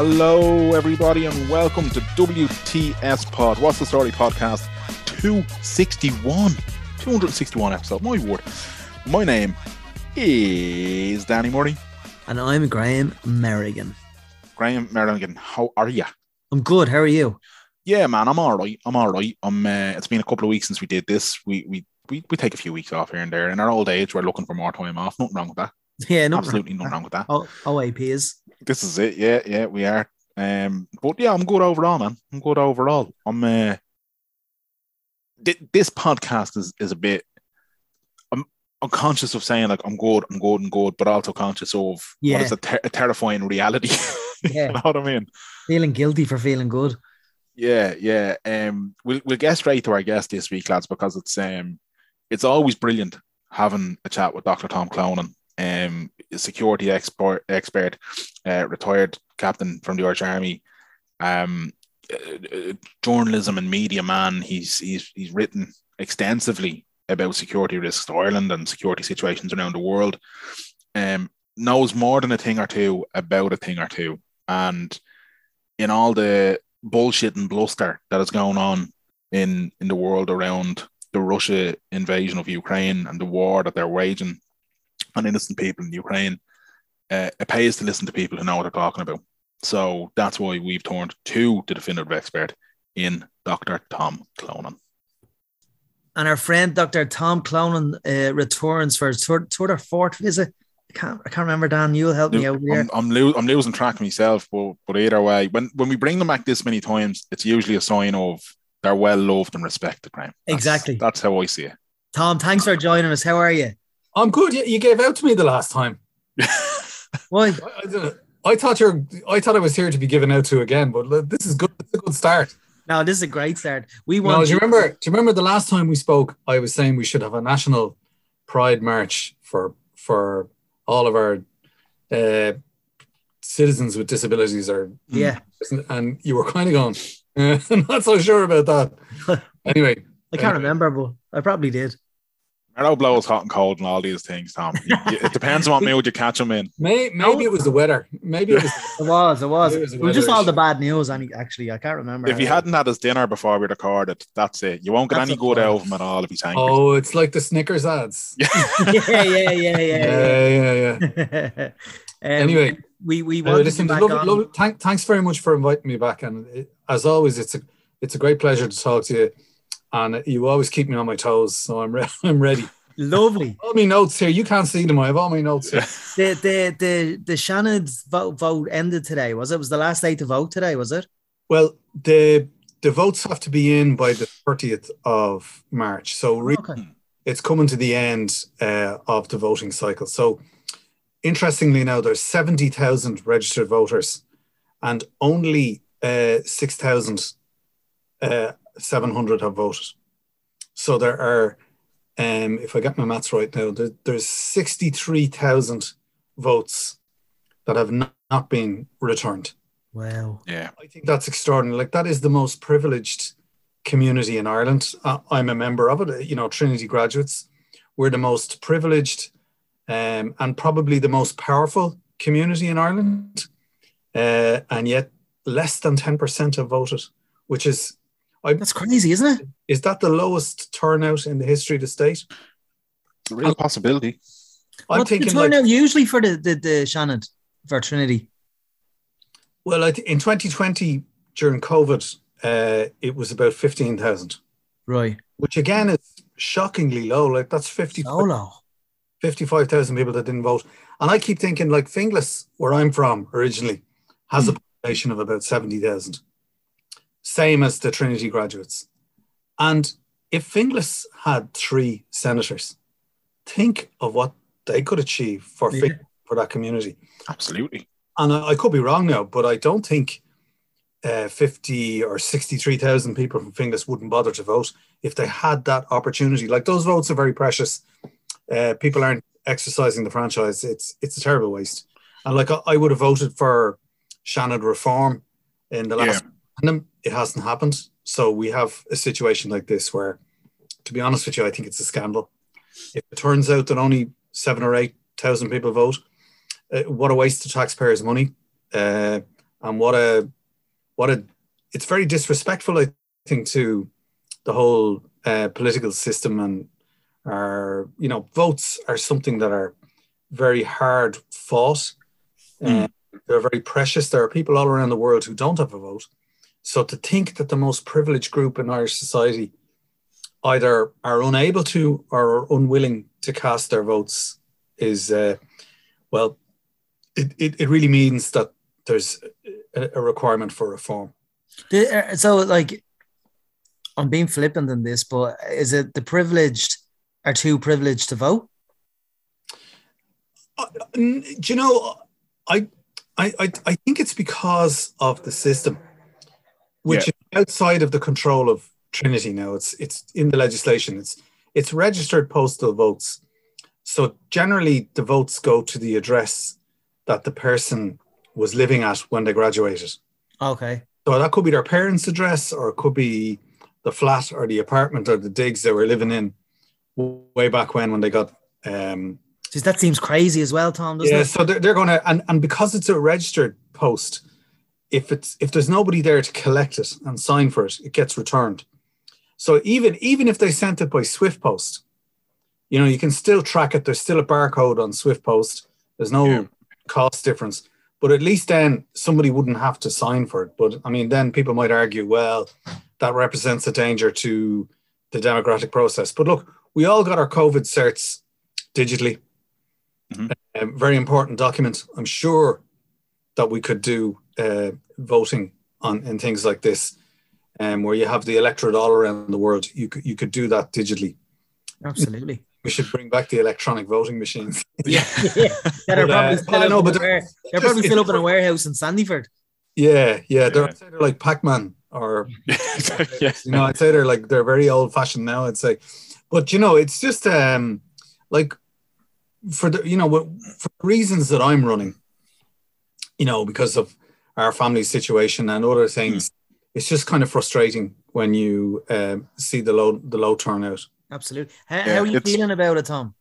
Hello, everybody, and welcome to WTS Pod. What's the Story Podcast 261? 261 episode. My word. My name is Danny Murray. And I'm Graham Merrigan. Graham Merrigan, how are you? I'm good. How are you? Yeah, man, I'm all right. I'm all right. I'm. Uh, it's been a couple of weeks since we did this. We we we, we take a few weeks off here and there. In our old age, we're looking for more time off. Nothing wrong with that. Yeah, no, Absolutely nothing wrong with that. O- OAP is. This is it. Yeah, yeah, we are. Um, but yeah, I'm good overall, man. I'm good overall. I'm. Uh, th- this podcast is is a bit. I'm I'm conscious of saying like I'm good, I'm good, and good, but also conscious of Yeah. what is a, ter- a terrifying reality. you Yeah. know what I mean? Feeling guilty for feeling good. Yeah, yeah. Um, we'll we'll get straight to our guest this week, lads, because it's um, it's always brilliant having a chat with Dr. Tom Clonan, um, security expert, expert, uh, retired captain from the Irish Army, um, uh, journalism and media man. He's he's he's written extensively about security risks to Ireland and security situations around the world. Um, knows more than a thing or two about a thing or two, and in all the bullshit and bluster that is going on in in the world around the Russia invasion of Ukraine and the war that they're waging on innocent people in Ukraine. Uh, it pays to listen to people who know what they're talking about. So that's why we've turned to the definitive expert in Dr. Tom Clonan. And our friend Dr. Tom Clonan uh, returns for his third, third or fourth visit. I can't, I can't remember, Dan. You'll help me out here. I'm, I'm, lo- I'm losing track myself, but, but either way, when, when we bring them back this many times, it's usually a sign of they're well loved and respected, Graham. That's- Exactly. That's how I see it. Tom, thanks for joining us. How are you? I'm good. You, you gave out to me the last time. Why? I, I, I thought you're. I thought I was here to be given out to again, but this is good. It's a good start. No, this is a great start. We No, want do you remember? Do you remember the last time we spoke? I was saying we should have a national pride march for for all of our uh, citizens with disabilities, or Yeah, and you were kind of going, eh, I'm not so sure about that. Anyway, I can't remember, but I probably did. Marrow blows hot and cold and all these things, Tom. You- you- it depends on what mood you catch them in. may, maybe it was the weather. Maybe it was. It was, it was. It was It was just all the bad news. Any, actually, I can't remember. If he hadn't had his dinner before we recorded, that's it. You won't get That's any good out of him at all if he's angry. Oh, it's like the Snickers ads. yeah, yeah, yeah, yeah, yeah, yeah. yeah. yeah. um, Anyway, we we Uh, listen, back love, on. love, thank, thanks very much for inviting me back. And it, as always, it's a it's a great pleasure to talk to you. And you always keep me on my toes, so I'm re- I'm ready. Lovely. All my notes here. You can't see them. I have all my notes here. The the the the Seanad's vote vote ended today. Was it? Was the last day to vote today? Was it? Well, the the votes have to be in by the 30th of March. So re- Okay. it's coming to the end uh, of the voting cycle. So interestingly now, there's 70,000 registered voters and only uh, 6,700 have voted. So there are, um, if I get my maths right now, there, there's 63,000 votes that have not, not been returned. Wow. Yeah. I think that's extraordinary. Like that is the most privileged community in Ireland. Uh, I'm a member of it. You know, Trinity graduates. We're the most privileged um, and probably the most powerful community in Ireland, uh, and yet less than ten percent have voted, which is That's crazy, isn't it? is that the lowest turnout in the history of the state? It's a real possibility. I'm What's the thinking like usually for the, the the Seanad for Trinity? well, I th- in 2020 during COVID, uh, it was about fifteen thousand, Right. which again is shockingly low. Like that's fifty. Solo. 55,000 people that didn't vote. And I keep thinking, like Finglas, where I'm from originally, has a population of about 70,000, same as the Trinity graduates. And if Finglas had three senators, think of what they could achieve for, Yeah. For that community. Absolutely. And I, I could be wrong now, but I don't think uh, 50 or 63,000 people from Finglas wouldn't bother to vote if they had that opportunity. Like those votes are very precious. Uh, people aren't exercising the franchise. It's it's a terrible waste. And like I, I would have voted for Seanad reform in the last referendum. It hasn't happened. So we have a situation like this where, to be honest with you, I think it's a scandal. If it turns out that only seven or eight thousand people vote, uh, what a waste of taxpayers' money. Uh, and what a what a it's very disrespectful, I think, to the whole uh, political system and our you know votes are something that are very hard fought. Mm. they're very precious. There are people all around the world who don't have a vote. So to think that the most privileged group in Irish society either are unable to or are unwilling to cast their votes is, uh, well, it, it, it really means that there's a, a requirement for reform. Uh, so, like, I'm being flippant in this, but is it the privileged are too privileged to vote? Uh, do you know, I, I, I, I think it's because of the system, which Yeah. is outside of the control of Trinity now. It's it's in the legislation. It's it's registered postal votes. So generally the votes go to the address that the person was living at when they graduated. Okay. So that could be their parents' address, or it could be the flat or the apartment or the digs they were living in way back when when they got um, Jeez, that seems crazy as well, Tom. Doesn't yeah, it? so they're, they're going to, and, and because it's a registered post, if it's if there's nobody there to collect it and sign for it, it gets returned. So even even if they sent it by Swift Post, you know, you can still track it. There's still a barcode on Swift Post. There's no Yeah. cost difference, but at least then somebody wouldn't have to sign for it. But I mean, then people might argue, well, that represents a danger to the democratic process. But look, we all got our COVID certs digitally a very important document. I'm sure that we could do uh, voting on in things like this, um, where you have the electorate all around the world. You could you could do that digitally. Absolutely. We should bring back the electronic voting machines. Yeah. yeah. They're But, uh, probably still, I up, know, in but a ware- they're probably still it's up in a warehouse in Sandyford. yeah, yeah. They're, Yeah. I'd say they're like Pac-Man, or yeah. you know, I'd say they're like they're very old-fashioned now. I'd say, but you know, it's just um like for the you know what- for reasons that I'm running, you know, because of our family situation and other things, it's just kind of frustrating when you um, see the low the low turnout. Absolutely. How, Yeah, how are you feeling about it, Tom?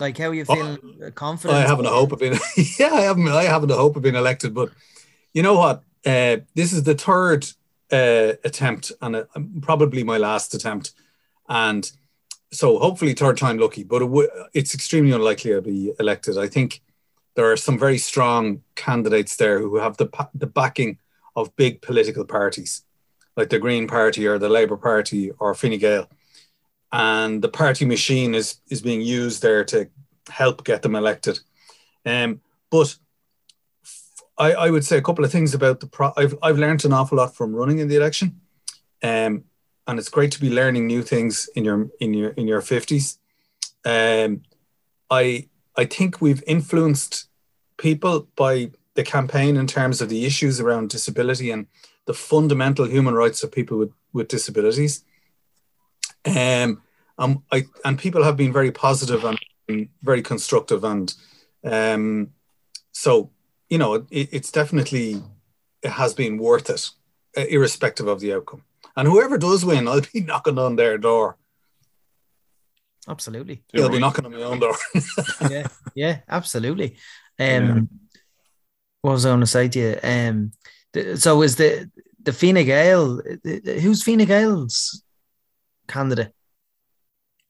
Like, how are you Oh, feeling? uh, confident? I haven't a hope of being yeah, I haven't I haven't a hope of being elected, but you know what? Uh, this is the third uh, attempt and uh, probably my last attempt, and so hopefully third time lucky. But it w- it's extremely unlikely I'll be elected. I think there are some very strong candidates there who have the the backing of big political parties, like the Green Party or the Labour Party or Fine Gael and the party machine is is being used there to help get them elected. Um, but I would say a couple of things about the pro. I've I've learned an awful lot from running in the election, um, and it's great to be learning new things in your in your in your fifties. Um, I I think we've influenced people by the campaign in terms of the issues around disability and the fundamental human rights of people with, with disabilities. Um, um, I, and people have been very positive and very constructive, and um, so you know it, it's definitely it has been worth it, uh, irrespective of the outcome. And whoever does win, I'll be knocking on their door. Absolutely. They'll be knocking on my own door. yeah, yeah, absolutely. Um, Yeah. what was I going to say to you? Um, th- so is the the Fine Gael? Who's Fine Gael's candidate?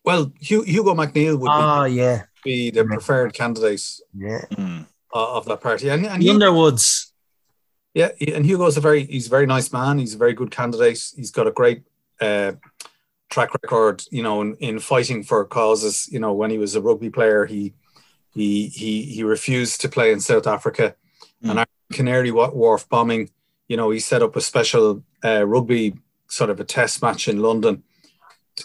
well, Hu- Hugo MacNeill would Oh yeah, be, be the preferred candidate yeah. Mm. uh, of that party, and, and The Hu- Underwoods. Yeah, he- and Hugo's a very he's a very nice man. He's a very good candidate. He's got a great uh, track record, you know, in, in fighting for causes. You know, when he was a rugby player, he he he he refused to play in South Africa, Mm. and after Canary Wharf bombing, you know, he set up a special uh, rugby sort of a test match in London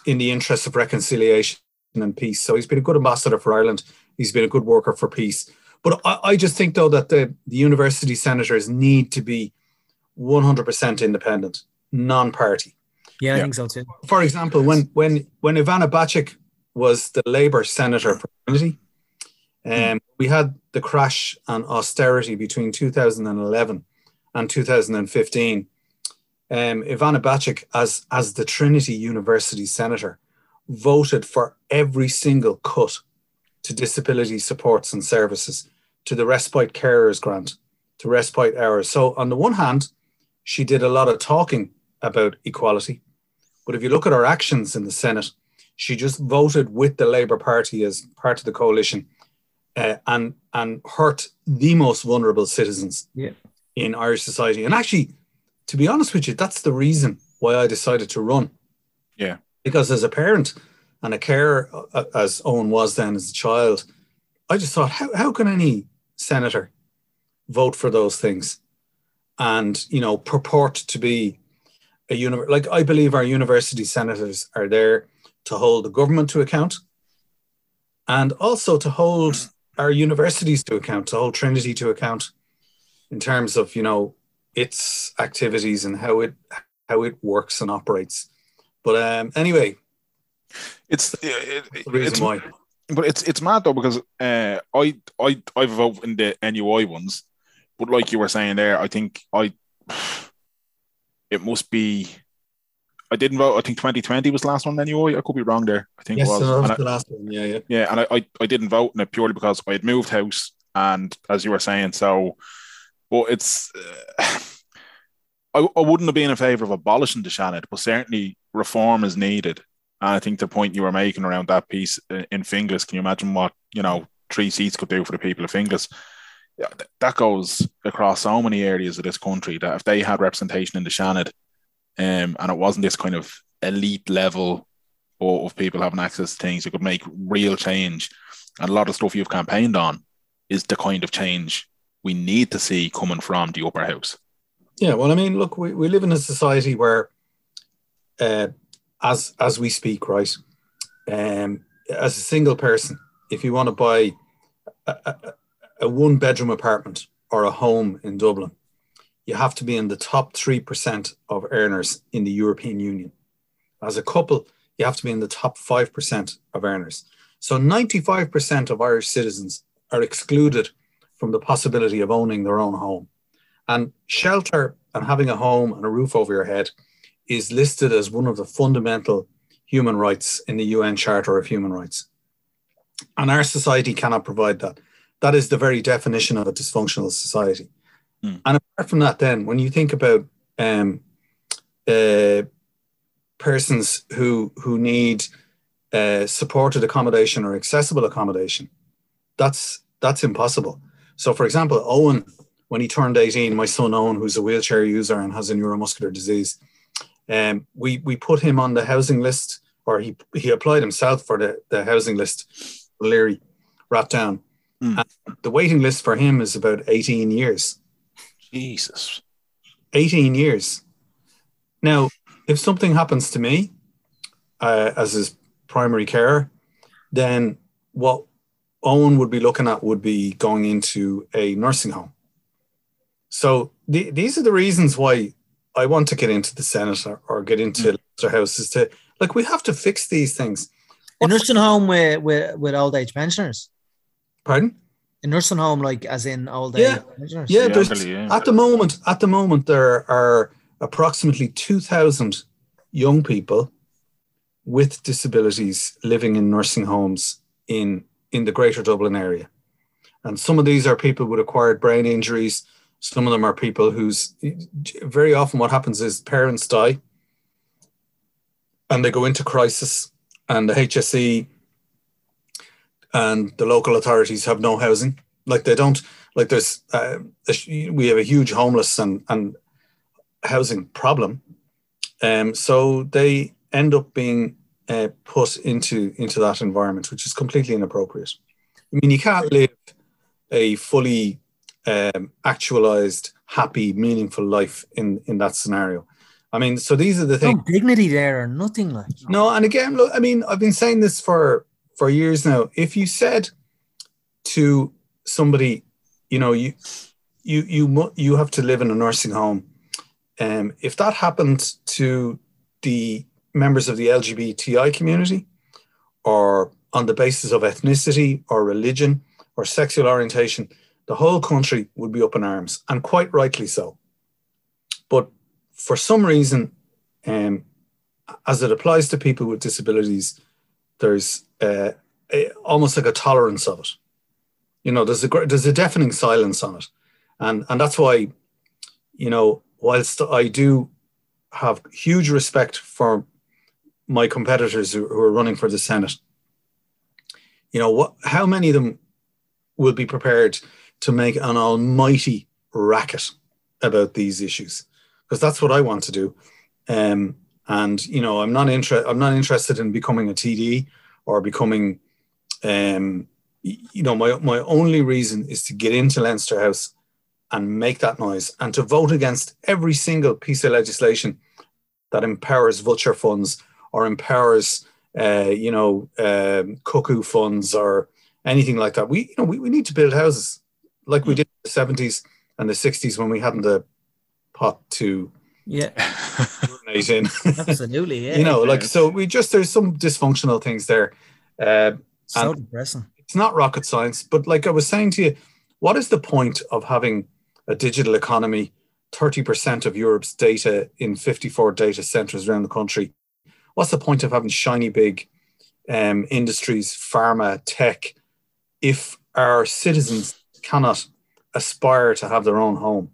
in the interest of reconciliation and peace. So he's been a good ambassador for Ireland. He's been a good worker for peace. But I, I just think though that the, the university senators need to be 100% independent, non-party. Yeah, I Yeah. think so too. For example, when when when Ivana Bacik was the Labour senator for Trinity, um, we had the crash on austerity between 2011 and 2015. Um, Ivana Bacik, as as the Trinity University senator, voted for every single cut to disability supports and services, to the respite carers grant, to respite hours. So on the one hand, she did a lot of talking about equality, but if you look at her actions in the Senate, she just voted with the Labour Party as part of the coalition, uh, and and hurt the most vulnerable citizens Yeah. in Irish society. And actually, to be honest with you, that's the reason why I decided to run. Yeah. Because as a parent and a carer, uh, as Owen was then as a child, I just thought, how, how can any senator vote for those things and, you know, purport to be a univer Like, I believe our university senators are there to hold the government to account and also to hold our universities to account, to hold Trinity to account in terms of, you know, its activities and how it how it works and operates. But um, anyway, It's it, it, the reason it's, why. but it's it's mad though because uh, I I I vote in the NUI ones, but like you were saying there, I think I it must be. I didn't vote. I think 2020 was the last one. anyway. I could be wrong there. I think Yes, it was. so was And I- the last one. Yeah, yeah. yeah, and I, I, I didn't vote in it purely because I had moved house, and as you were saying, so, but it's, uh, I, I wouldn't have been in favour of abolishing the Seanad, but certainly reform is needed. And I think the point you were making around that piece in, in Finglas, can you imagine what you know three seats could do for the people of Finglas? That goes across so many areas of this country that if they had representation in the Seanad, um, and it wasn't this kind of elite level of, of people having access to things, it could make real change. And a lot of stuff you've campaigned on is the kind of change we need to see coming from the upper house. Yeah, well, I mean, look, we, we live in a society where, uh, as as we speak, right, um, as a single person, if you want to buy a, a, a one bedroom apartment or a home in Dublin, you have to be in the top three percent of earners in the European Union. As a couple, you have to be in the top five percent of earners. So ninety five percent of Irish citizens are excluded from the possibility of owning their own home. And shelter and having a home and a roof over your head is listed as one of the fundamental human rights in the UN Charter of Human Rights. And our society cannot provide that. That is the very definition of a dysfunctional society. Hmm. And apart from that, then, when you think about um, uh, persons who who need uh, supported accommodation or accessible accommodation, that's that's impossible. So, for example, Owen, when he turned 18, my son Owen, who's a wheelchair user and has a neuromuscular disease, um, we we put him on the housing list, or he he applied himself for the, the housing list, Laoghaire, Rathdown. And the waiting list for him is about 18 years. Jesus. 18 years. Now, if something happens to me uh, as his primary carer, then what Owen would be looking at would be going into a nursing home. So the, these are the reasons why I want to get into the Senate or, or get into Leinster House is to like we have to fix these things. A nursing home with, with, with old age pensioners. Pardon? A nursing home, like as in old Yeah. Yeah, Yeah, there's, elderly, yeah. at the moment, at the moment, there are approximately two thousand young people with disabilities living in nursing homes in in the Greater Dublin area, and some of these are people with acquired brain injuries. Some of them are people whose very often what happens is parents die, and they go into crisis, and the HSE and the local authorities have no housing. Like they don't like there's uh, we have a huge homeless and and housing problem, um, so they end up being uh, put into into that environment, which is completely inappropriate. I mean, you can't live a fully um, actualized, happy, meaningful life in in that scenario. I mean, so these are the things. No dignity there or nothing like. No, and again, look, I mean, I've been saying this for for years now. If you said to somebody, you know, you you you you have to live in a nursing home, um, if that happened to the members of the LGBTI community, or on the basis of ethnicity or religion or sexual orientation, the whole country would be up in arms, and quite rightly so. But for some reason, um, as it applies to people with disabilities, there's uh, a, almost like a tolerance of it. You know, there's a there's a deafening silence on it, and and that's why, you know, whilst I do have huge respect for my competitors who, who are running for the Senate, you know, what? How many of them will be prepared to make an almighty racket about these issues? Because that's what I want to do. Um, and you know, I'm not interested. I'm not interested in becoming a TD or becoming, um, you know, my my only reason is to get into Leinster House and make that noise and to vote against every single piece of legislation that empowers vulture funds or empowers, uh, you know, um, cuckoo funds or anything like that. We, you know, we, we need to build houses like we hmm. did in the 70s and the 60s when we hadn't a pot to yeah in. absolutely yeah you know like so we just there's some dysfunctional things there uh, so depressing. it's not rocket science but like i was saying to you what is the point of having a digital economy 30% of europe's data in 54 data centers around the country? What's the point of having shiny big um, industries pharma tech if our citizens cannot aspire to have their own home?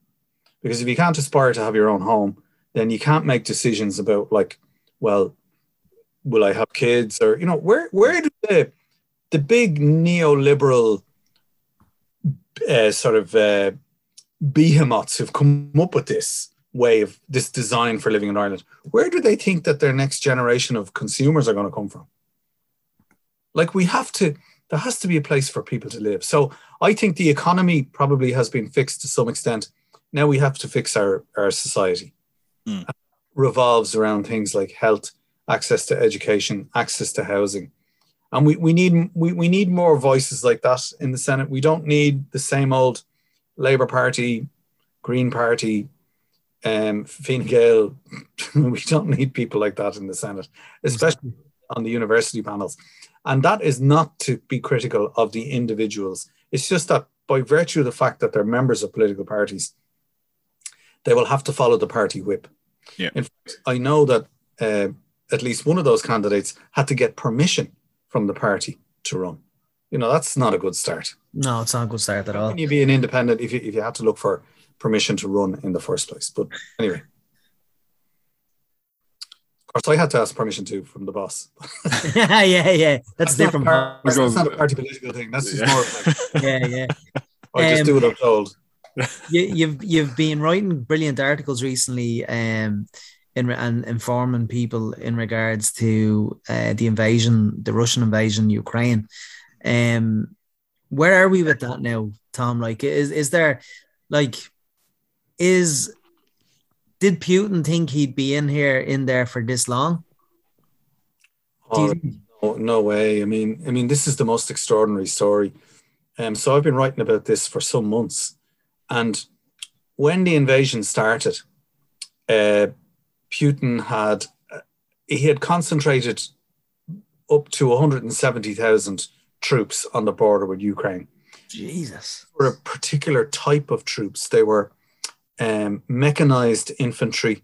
Because if you can't aspire to have your own home then you can't make decisions about like well will i have kids or you know where where do the the big neoliberal uh, sort of uh, behemoths who've come up with this way of this design for living in Ireland, where do they think that their next generation of consumers are going to come from? Like we have to, there has to be a place for people to live. So I think the economy probably has been fixed to some extent. Now we have to fix our, our society. Mm. revolves around things like health, access to education, access to housing. And we, we need we, we need more voices like that in the Senate. We don't need the same old Labour Party, Green Party, um, Fine Gael. we don't need people like that in the Senate, especially on the university panels. And that is not to be critical of the individuals. It's just that by virtue of the fact that they're members of political parties, they will have to follow the party whip. Yeah. In fact, I know that uh, at least one of those candidates had to get permission from the party to run. You know, that's not a good start. No, it's not a good start at all. Can you be an independent if you, if you have to look for permission to run in the first place? But anyway. Of course, I had to ask permission too from the boss. yeah, yeah, that's, that's different. Not part, that's not a party political thing. That's just yeah. more. Like, yeah, yeah. I just um, do what I'm told you, you've you've been writing brilliant articles recently, um, in and informing people in regards to uh, the invasion, the Russian invasion, in Ukraine. Um, where are we with that now, Tom? Like, is is there, like, is did Putin think he'd be in here in there for this long? Oh, no, no way. I mean, I mean, this is the most extraordinary story. Um, so I've been writing about this for some months, and when the invasion started, uh, Putin had uh, he had concentrated up to 170,000 troops on the border with Ukraine. Jesus. For a particular type of troops, they were um, mechanized infantry,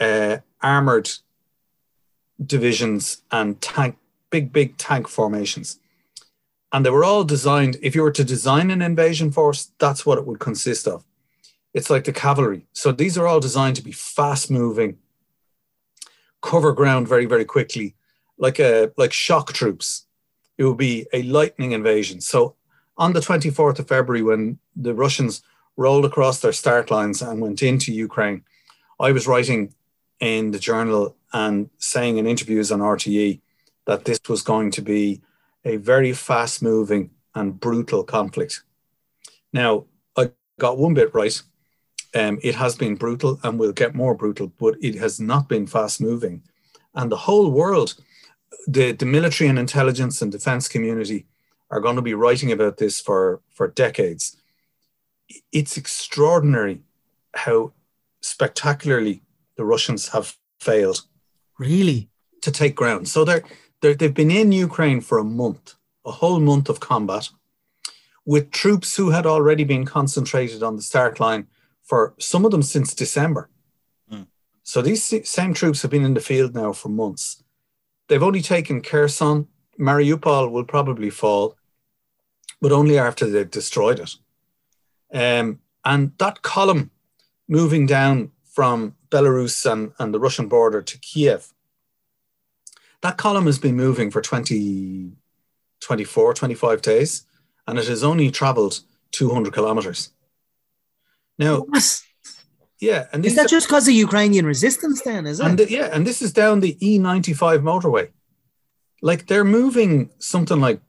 uh, armored divisions, and tank, big, big tank formations and they were all designed if you were to design an invasion force that's what it would consist of. It's like the cavalry. So these are all designed to be fast moving cover ground very very quickly like a like shock troops. It would be a lightning invasion. So on the 24th of february when the russians rolled across their start lines and went into ukraine i was writing in the journal and saying in interviews on rte that this was going to be a very fast moving and brutal conflict. Now, I got one bit right. Um, it has been brutal and will get more brutal, but it has not been fast moving. And the whole world, the, the military and intelligence and defense community are going to be writing about this for, for decades. It's extraordinary how spectacularly the Russians have failed. Really? To take ground. So they're they've been in Ukraine for a month, a whole month of combat, with troops who had already been concentrated on the start line for some of them since December. Mm. So these same troops have been in the field now for months. They've only taken Kherson. Mariupol will probably fall, but only after they've destroyed it. Um, And that column moving down from Belarus and, and the Russian border to Kiev, that column has been moving for 20, 24, 25 days, and it has only traveled 200 kilometers. Now, yeah, and Is that are- just because of Ukrainian resistance then, is it? and the- yeah, and this is down the E95 motorway. Like they're moving something like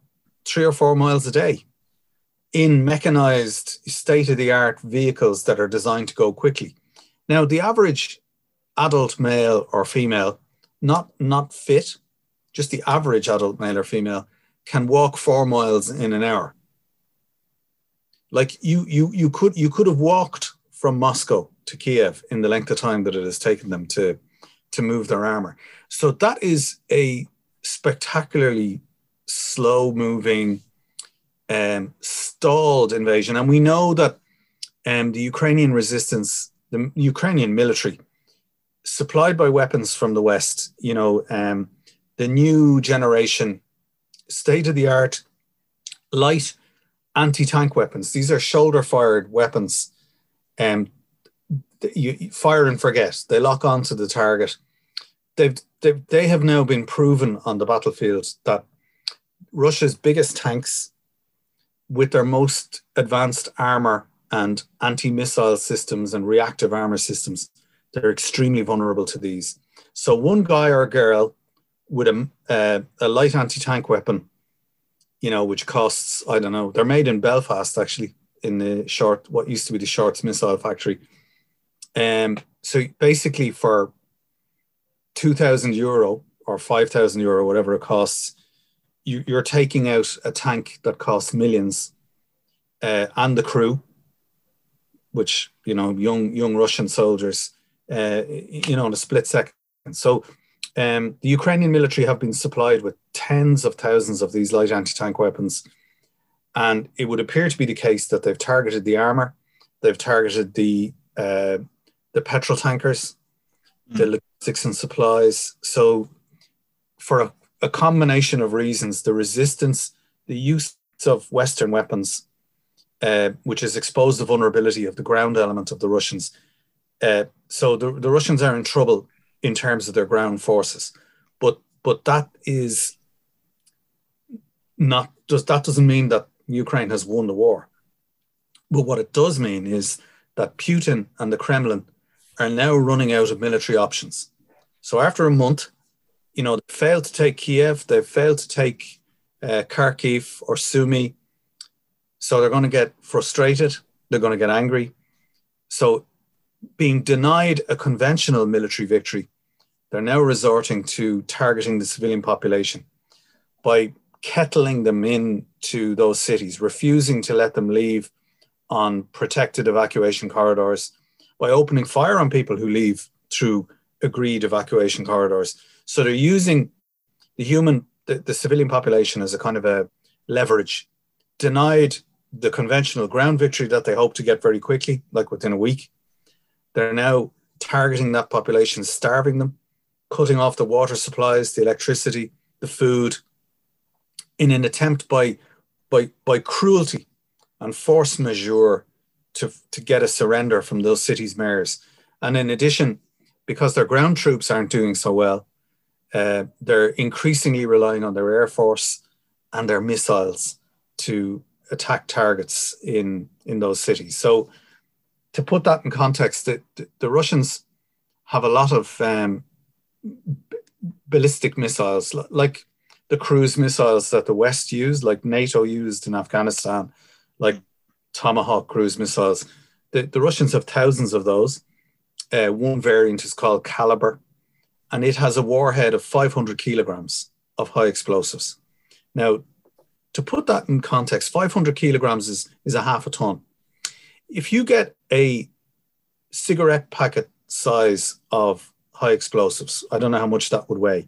three or four miles a day in mechanized, state of the art vehicles that are designed to go quickly. Now, the average adult male or female, not not fit, just the average adult male or female, can walk four miles in an hour. Like you, you, you could you could have walked from Moscow to Kiev in the length of time that it has taken them to to move their armor. So that is a spectacularly slow moving, um, stalled invasion, and we know that um, the Ukrainian resistance, the Ukrainian military, supplied by weapons from the West, you know, um, the new generation, state of the art, light anti tank weapons. These are shoulder fired weapons. Um, you, fire and forget. They lock onto the target. They've, they've, they have now been proven on the battlefield that Russia's biggest tanks, with their most advanced armor and anti missile systems and reactive armor systems, they're extremely vulnerable to these. So, one guy or girl with a, uh, a light anti tank weapon, you know, which costs, I don't know, they're made in Belfast actually, in the short, what used to be the Shorts missile factory. Um, so, basically, for 2,000 euro or 5,000 euro, whatever it costs, you, you're taking out a tank that costs millions uh, and the crew, which, you know, young, young Russian soldiers, uh, you know, in a split second. So um, the Ukrainian military have been supplied with tens of thousands of these light anti-tank weapons. And it would appear to be the case that they've targeted the armor, they've targeted the uh, the petrol tankers, the logistics and supplies. So for a, a combination of reasons, the resistance, the use of Western weapons, uh, which has exposed the vulnerability of the ground element of the Russians. Uh, so the, the Russians are in trouble in terms of their ground forces, but but that is not does that doesn't mean that Ukraine has won the war. But what it does mean is that Putin and the Kremlin are now running out of military options. So after a month, you know, they failed to take Kiev, they've failed to take uh, Kharkiv or Sumy. So they're going to get frustrated, they're going to get angry. So being denied a conventional military victory, they're now resorting to targeting the civilian population by kettling them into those cities, refusing to let them leave on protected evacuation corridors, by opening fire on people who leave through agreed evacuation corridors. So they're using the human, the, the civilian population as a kind of a leverage, denied the conventional ground victory that they hope to get very quickly, like within a week. They're now targeting that population, starving them, cutting off the water supplies, the electricity, the food, in an attempt by by by cruelty and force majeure to, to get a surrender from those cities' mayors. And in addition, because their ground troops aren't doing so well, uh, they're increasingly relying on their air force and their missiles to attack targets in in those cities. So, to put that in context, the, the, Russians have a lot of um, ballistic missiles, like the cruise missiles that the West used, like NATO used in Afghanistan, like Tomahawk cruise missiles. The, the Russians have thousands of those. Uh, one variant is called Kalibr, and it has a warhead of 500 kilograms of high explosives. Now, to put that in context, 500 kilograms is, is a half a ton. If you get a cigarette packet size of high explosives, I don't know how much that would weigh,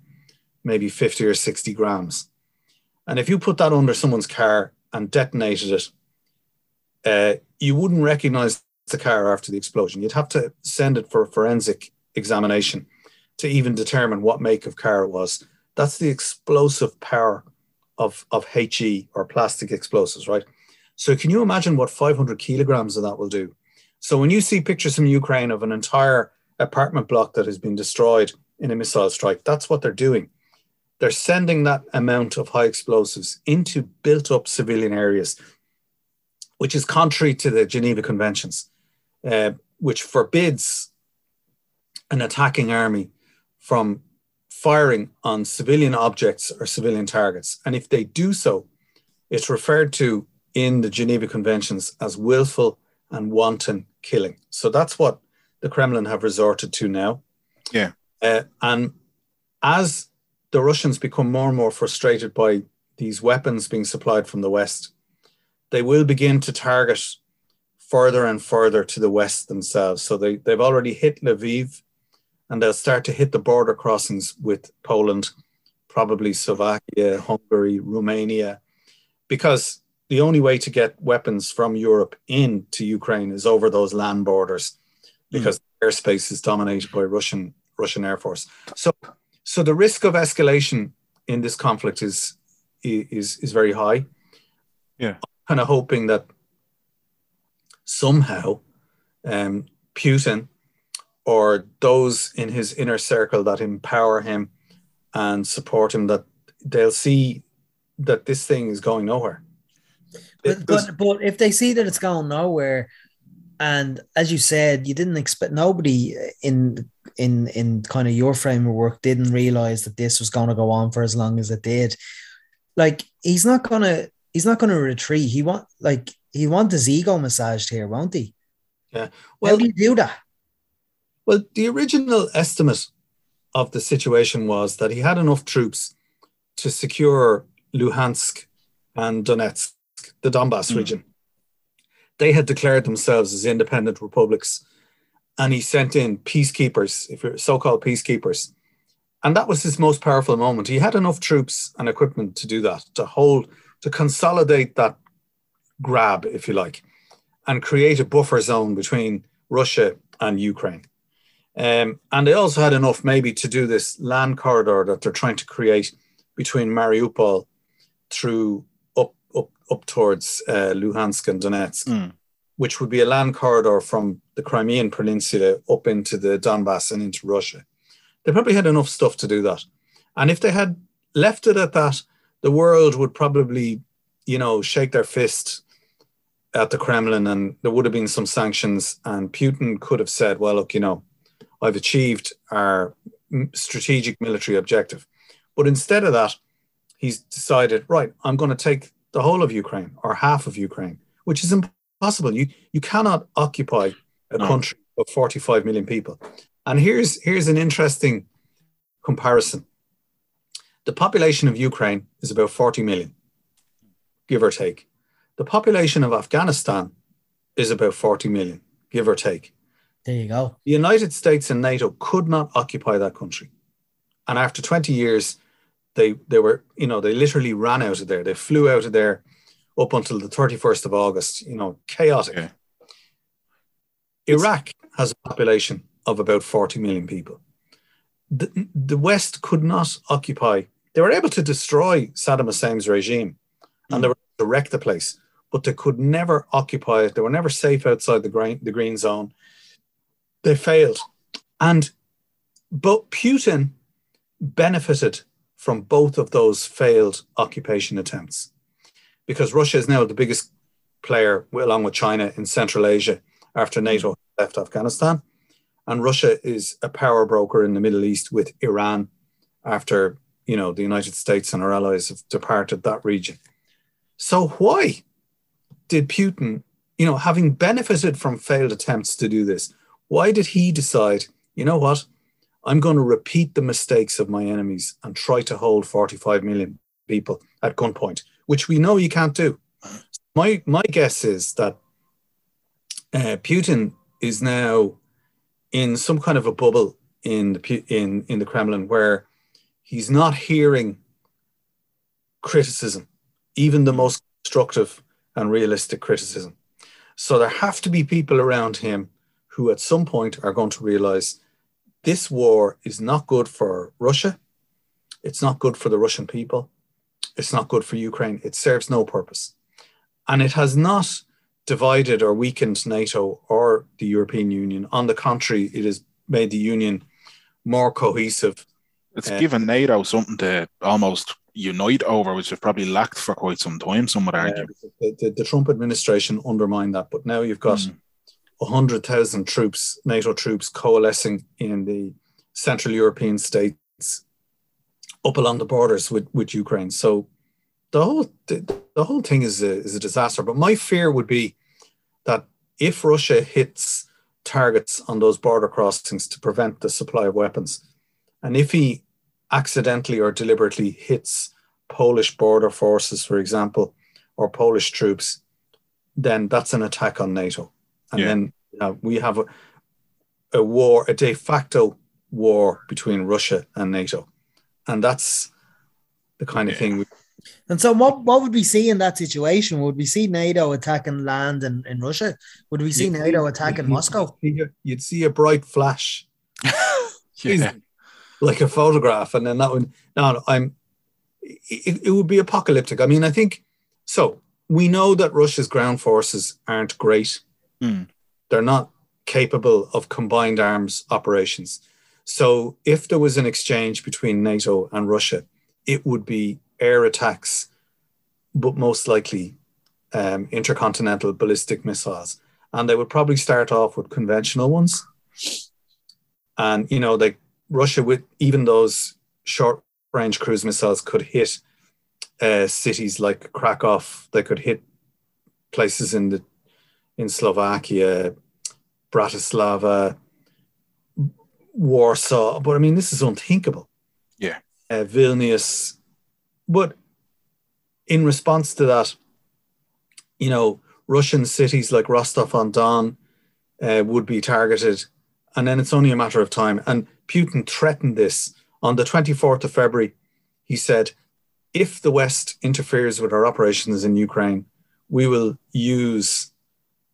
maybe 50 or 60 grams. And if you put that under someone's car and detonated it, uh, you wouldn't recognize the car after the explosion. You'd have to send it for a forensic examination to even determine what make of car it was. That's the explosive power of, of HE or plastic explosives, right? So can you imagine what 500 kilograms of that will do? So when you see pictures from Ukraine of an entire apartment block that has been destroyed in a missile strike, that's what they're doing. They're sending that amount of high explosives into built up civilian areas, which is contrary to the Geneva Conventions, uh, which forbids an attacking army from firing on civilian objects or civilian targets. And if they do so, it's referred to in the Geneva Conventions as willful and wanton killing. So that's what the Kremlin have resorted to now. Yeah. Uh, and as the Russians become more and more frustrated by these weapons being supplied from the West, they will begin to target further and further to the West themselves. So they, they've already hit Lviv and they'll start to hit the border crossings with Poland, probably Slovakia, Hungary, Romania, because the only way to get weapons from Europe into Ukraine is over those land borders because mm. airspace is dominated by Russian Russian air force. So so the risk of escalation in this conflict is is is very high. Yeah. I'm kind of hoping that somehow um, Putin or those in his inner circle that empower him and support him that they'll see that this thing is going nowhere. But, but, but if they see that it's going nowhere, and as you said, you didn't expect nobody in in in kind of your frame of work didn't realize that this was going to go on for as long as it did. Like he's not gonna he's not gonna retreat. He want like he want his ego massaged here, won't he? Yeah. Well, How do you do that? Well, the original estimate of the situation was that he had enough troops to secure Luhansk and Donetsk, the Donbass mm. region. They had declared themselves as independent republics, and he sent in peacekeepers, if you're so-called peacekeepers, and that was his most powerful moment. He had enough troops and equipment to do that, to hold, to consolidate that grab, if you like, and create a buffer zone between Russia and Ukraine. Um, and they also had enough maybe to do this land corridor that they're trying to create between Mariupol through up towards uh, Luhansk and Donetsk, mm. which would be a land corridor from the Crimean Peninsula up into the Donbass and into Russia. They probably had enough stuff to do that, and if they had left it at that, the world would probably, you know, shake their fist at the Kremlin, and there would have been some sanctions, and Putin could have said, "Well, look, you know." I've achieved our strategic military objective. But instead of that, he's decided, right, I'm going to take the whole of Ukraine or half of Ukraine, which is impossible. You you cannot occupy a no. country of 45 million people. And here's here's an interesting comparison. The population of Ukraine is about 40 million, give or take. The population of Afghanistan is about 40 million, give or take. There you go. The United States and NATO could not occupy that country. And after 20 years, they they were, you know, they literally ran out of there. They flew out of there up until the 31st of August, you know, chaotic. Iraq has a population of about 40 million people. The, the West could not occupy, they were able to destroy Saddam Hussein's regime mm. and they were to wreck the place, but they could never occupy it. They were never safe outside the green, the green zone they failed. And but Putin benefited from both of those failed occupation attempts because Russia is now the biggest player, along with China, in Central Asia after hmm. NATO left Afghanistan. And Russia is a power broker in the Middle East with Iran after you know the United States and our allies have departed that region. So why did Putin, you know, having benefited from failed attempts to do this, why did he decide, you know what? I'm going to repeat the mistakes of my enemies and try to hold 45 million people at gunpoint, which we know you can't do. My, my guess is that uh, Putin is now in some kind of a bubble in the, in, in the Kremlin where he's not hearing criticism, even the most constructive and realistic criticism. So there have to be people around him who at some point are going to realize this war is not good for Russia. It's not good for the Russian people. It's not good for Ukraine. It serves no purpose. And it has not divided or weakened NATO or the European Union. On the contrary, it has made the Union more cohesive. It's uh, given NATO something to almost unite over, which have probably lacked for quite some time, some would argue. Uh, the, the, the, Trump administration undermined that, but now you've got mm. 100,000 troops, NATO troops, coalescing in the Central European states up along the borders with, with Ukraine. So the whole the, the whole thing is a, is a disaster. But my fear would be that if Russia hits targets on those border crossings to prevent the supply of weapons, and if he accidentally or deliberately hits Polish border forces, for example, or Polish troops, then that's an attack on NATO. And yeah. then you know, we have a, a war, a de facto war between Russia and NATO. And that's the kind of yeah. thing we and so, what, what would we see in that situation? Would we see NATO attacking land in, in Russia? Would we see you'd NATO attacking you'd Moscow? You'd see a bright flash, yeah. like a photograph, and then that would. No, I'm. It, it would be apocalyptic. I mean, I think so. We know that Russia's ground forces aren't great. Mm. They're not capable of combined arms operations. So, if there was an exchange between NATO and Russia, it would be air attacks, but most likely um, intercontinental ballistic missiles. And they would probably start off with conventional ones. And, you know, like Russia, with even those short range cruise missiles, could hit uh, cities like Krakow, they could hit places in the in Slovakia, Bratislava, Warsaw. But I mean, this is unthinkable. Yeah. Uh, Vilnius, but in response to that, you know, Russian cities like Rostov on Don uh, would be targeted. And then it's only a matter of time. And Putin threatened this on the 24th of February. He said, if the West interferes with our operations in Ukraine, we will use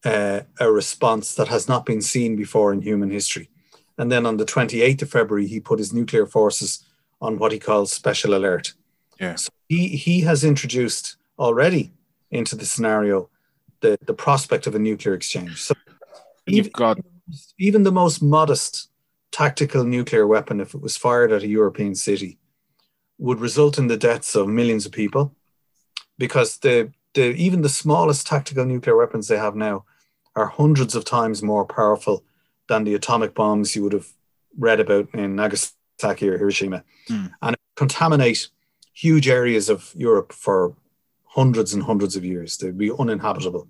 uh, a response that has not been seen before in human history. And then on the 28th of February, he put his nuclear forces on what he calls special alert. Yeah. So he he has introduced already into the scenario the the prospect of a nuclear exchange. So you've got even the most modest tactical nuclear weapon, if it was fired at a European city, would result in the deaths of millions of people, because the the even the smallest tactical nuclear weapons they have now are hundreds of times more powerful than the atomic bombs you would have read about in Nagasaki or Hiroshima, mm. and contaminate huge areas of Europe for hundreds and hundreds of years. They'd be uninhabitable.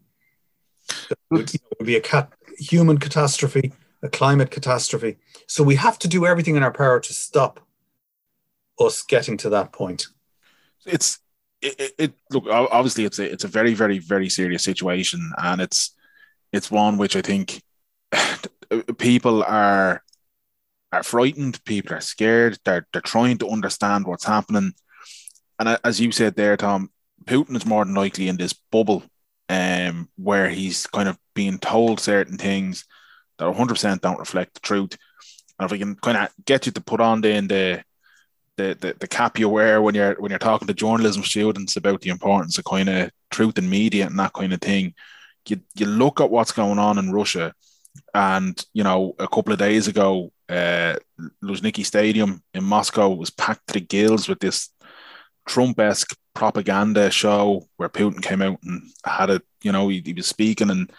It would, it would be a cat, human catastrophe, a climate catastrophe. So we have to do everything in our power to stop us getting to that point. It's it, it, look obviously it's a it's a very very very serious situation and it's it's one which I think people are are frightened people are scared they're they're trying to understand what's happening and as you said there, Tom, Putin is more than likely in this bubble um, where he's kind of being told certain things that 100% don't reflect the truth. And if we can kind of get you to put on the, the, the, the cap you wear when you're when you're talking to journalism students about the importance of kind of truth in media and that kind of thing, you, you look at what's going on in Russia, and you know a couple of days ago, uh, Luzhniki Stadium in Moscow was packed to the gills with this Trump esque propaganda show where Putin came out and had it, you know, he, he, was speaking and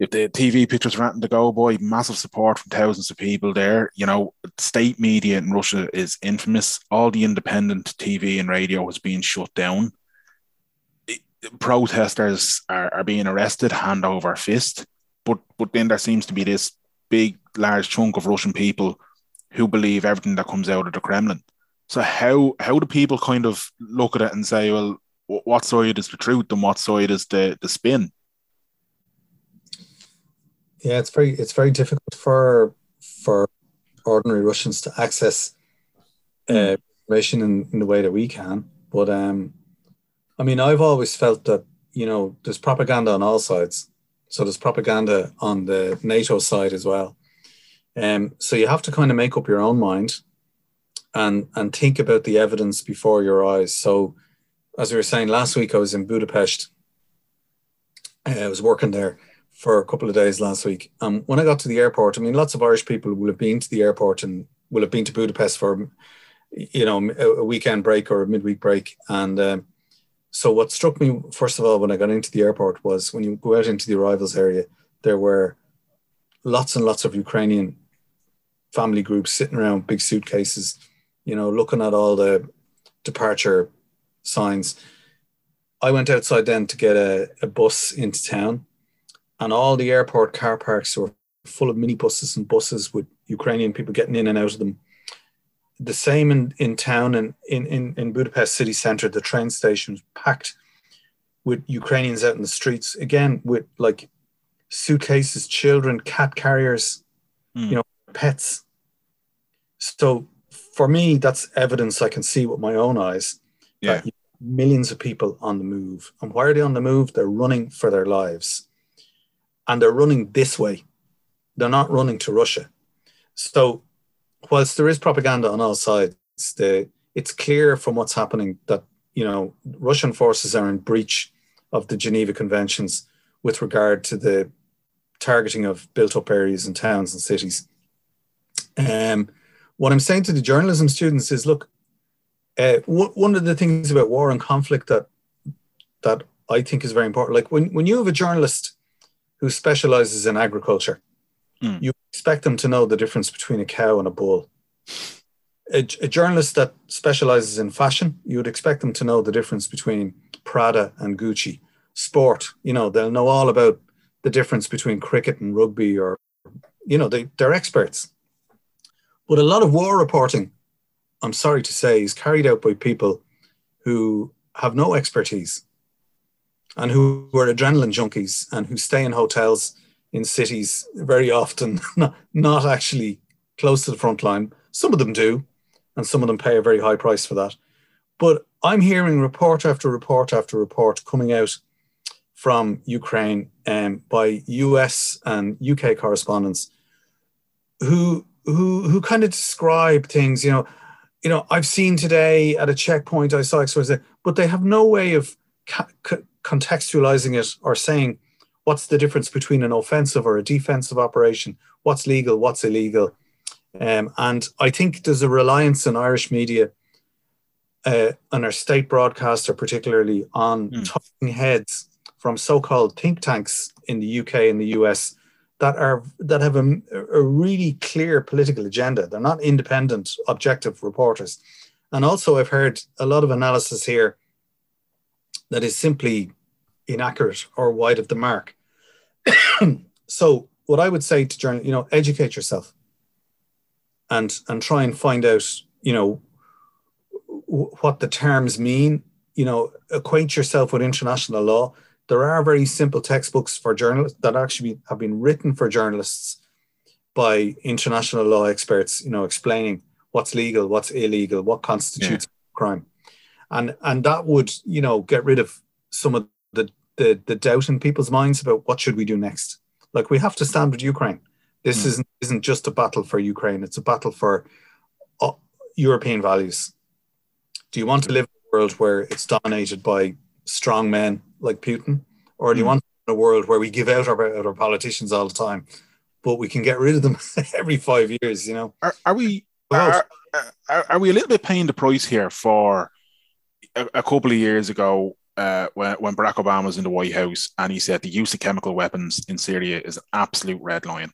if the TV pictures were to go, boy, massive support from thousands of people there. You know, state media in Russia is infamous. All the independent TV and radio is being shut down. Protesters are, are being arrested hand over fist. But but then there seems to be this big, large chunk of Russian people who believe everything that comes out of the Kremlin. So how how do people kind of look at it and say, well, what side is the truth and what side is the the spin? Yeah, it's very it's very difficult for for ordinary Russians to access uh, information in, in the way that we can. But um, I mean, I've always felt that you know there's propaganda on all sides. So there's propaganda on the NATO side as well. Um, so you have to kind of make up your own mind and and think about the evidence before your eyes. So, as we were saying last week, I was in Budapest, Uh, I was working there for a couple of days last week. Um, when I got to the airport, I mean, lots of Irish people will have been to the airport and will have been to Budapest for, you know, a, weekend break or a midweek break. And um, so, what struck me first of all when I got into the airport was when you go out into the arrivals area, there were lots and lots of Ukrainian family groups sitting around big suitcases, you know, looking at all the departure signs. I went outside then to get a, a bus into town, and all the airport car parks were full of minibuses and buses with Ukrainian people getting in and out of them. The same in, in town and in, in, in Budapest city centre, the train station was packed with Ukrainians out in the streets, again, with like suitcases, children, cat carriers, mm. you know, pets. So for me, that's evidence I can see with my own eyes. Yeah. millions of people on the move. And why are they on the move? They're running for their lives. And they're running this way. They're not running to Russia. So whilst there is propaganda on all sides, the, it's clear from what's happening that you know Russian forces are in breach of the Geneva Conventions with regard to the targeting of built up areas and towns and cities. Um, what I'm saying to the journalism students is look, uh, w- one of the things about war and conflict that that I think is very important, like when, when you have a journalist who specializes in agriculture, mm. you expect them to know the difference between a cow and a bull. A, a, journalist that specializes in fashion, you would expect them to know the difference between Prada and Gucci. Sport, you know, they'll know all about the difference between cricket and rugby or you know they, they're experts but a lot of war reporting i'm sorry to say is carried out by people who have no expertise and who are adrenaline junkies and who stay in hotels in cities very often not, actually close to the front line. Some of them do and some of them pay a very high price for that. But i'm hearing report after report after report coming out from Ukraine um, by US and UK correspondents who who who kind of describe things, you know, you know, I've seen today at a checkpoint I saw experts, but they have no way of ca- contextualizing it or saying what's the difference between an offensive or a defensive operation, what's legal, what's illegal. Um, and I think there's a reliance in Irish media, uh, on our state broadcaster, particularly on mm. talking heads from so-called think tanks in the UK and the US that are that have a, a, really clear political agenda. They're not independent, objective reporters. And also, I've heard a lot of analysis here that is simply inaccurate or wide of the mark. so, what I would say to journalists, you know, educate yourself and and try and find out, you know, w- what the terms mean. You know, acquaint yourself with international law there are very simple textbooks for journalists that actually have been written for journalists by international law experts, you know, explaining what's legal, what's illegal, what constitutes yeah. crime. And and that would, you know, get rid of some of the, the doubt in people's minds about what should we do next. Like we have to stand with Ukraine. This mm. isn't isn't just a battle for Ukraine, it's a battle for uh, European values. Do you want to live in a world where it's dominated by strong men like Putin, or do you mm. want a world where we give out our, our politicians all the time, but we can get rid of them every five years? You know, are, are we are, are, are, we a little bit paying the price here for a, a couple of years ago? Uh, when, when Barack Obama was in the White House and he said the use of chemical weapons in Syria is an absolute red line.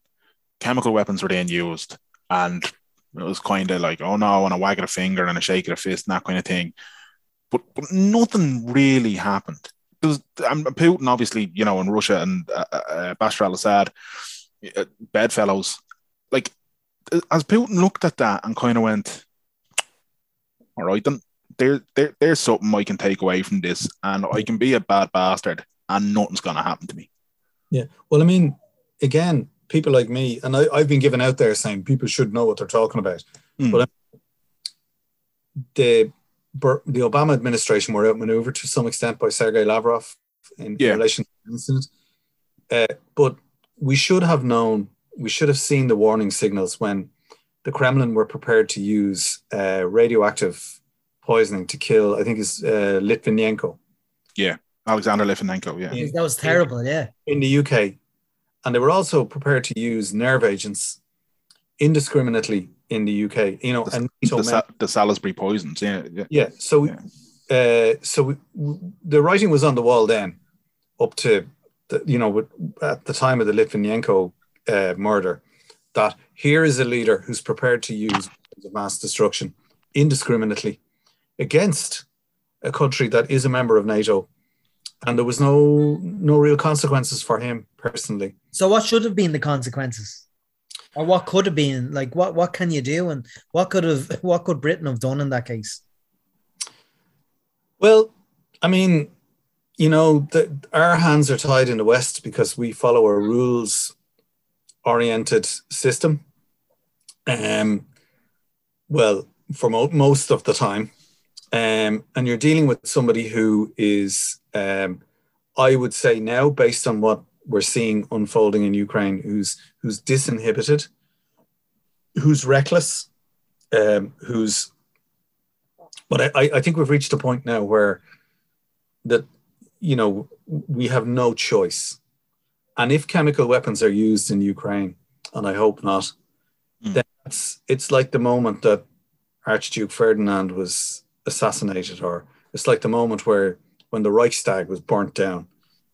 Chemical weapons were then used, and it was kind of like, oh no, and a wag of a finger and a shake of a fist and that kind of thing. But, but nothing really happened there's um, Putin, obviously, you know, in Russia and uh, uh, Bashar al-Assad, uh, bedfellows. Like, as Putin looked at that and kind of went, "All right, then there, there, there's something I can take away from this, and I can be a bad bastard, and nothing's gonna happen to me." Yeah, well, I mean, again, people like me, and I, have been given out there saying people should know what they're talking about, mm. but the the Obama administration were outmaneuvered to some extent by Sergei Lavrov in, yeah. relation to the incident. Uh, but we should have known, we should have seen the warning signals when the Kremlin were prepared to use uh, radioactive poisoning to kill, I think it's uh, Litvinenko. Yeah. Alexander Litvinenko, yeah. In- that was terrible. Yeah, in the UK, and they were also prepared to use nerve agents indiscriminately in the UK. You know, The- and The, Sa- the Salisbury poisons, yeah, yeah. yeah. So, Yeah. uh, so we, w- the writing was on the wall then, up to the, you know with- at the time of the Litvinenko uh, murder, that here is a leader who's prepared to use of mass destruction indiscriminately against a country that is a member of NATO, and there was no no real consequences for him personally. So what should have been the consequences? Or what could have been? Like what what can you do and what could have what could Britain have done in that case? Well, I mean, you know, the, our hands are tied in the West because we follow a rules oriented system. Um, well, for mo- most of the time. Um, and you're dealing with somebody who is, um, I would say now, based on what we're seeing unfolding in Ukraine, who's who's disinhibited, who's reckless, um, who's but I, I- think we've reached a point now where that you know we have no choice and if chemical weapons are used in ukraine and i hope not Mm. then it's, it's like the moment that archduke ferdinand was assassinated or it's like the moment where when the reichstag was burnt down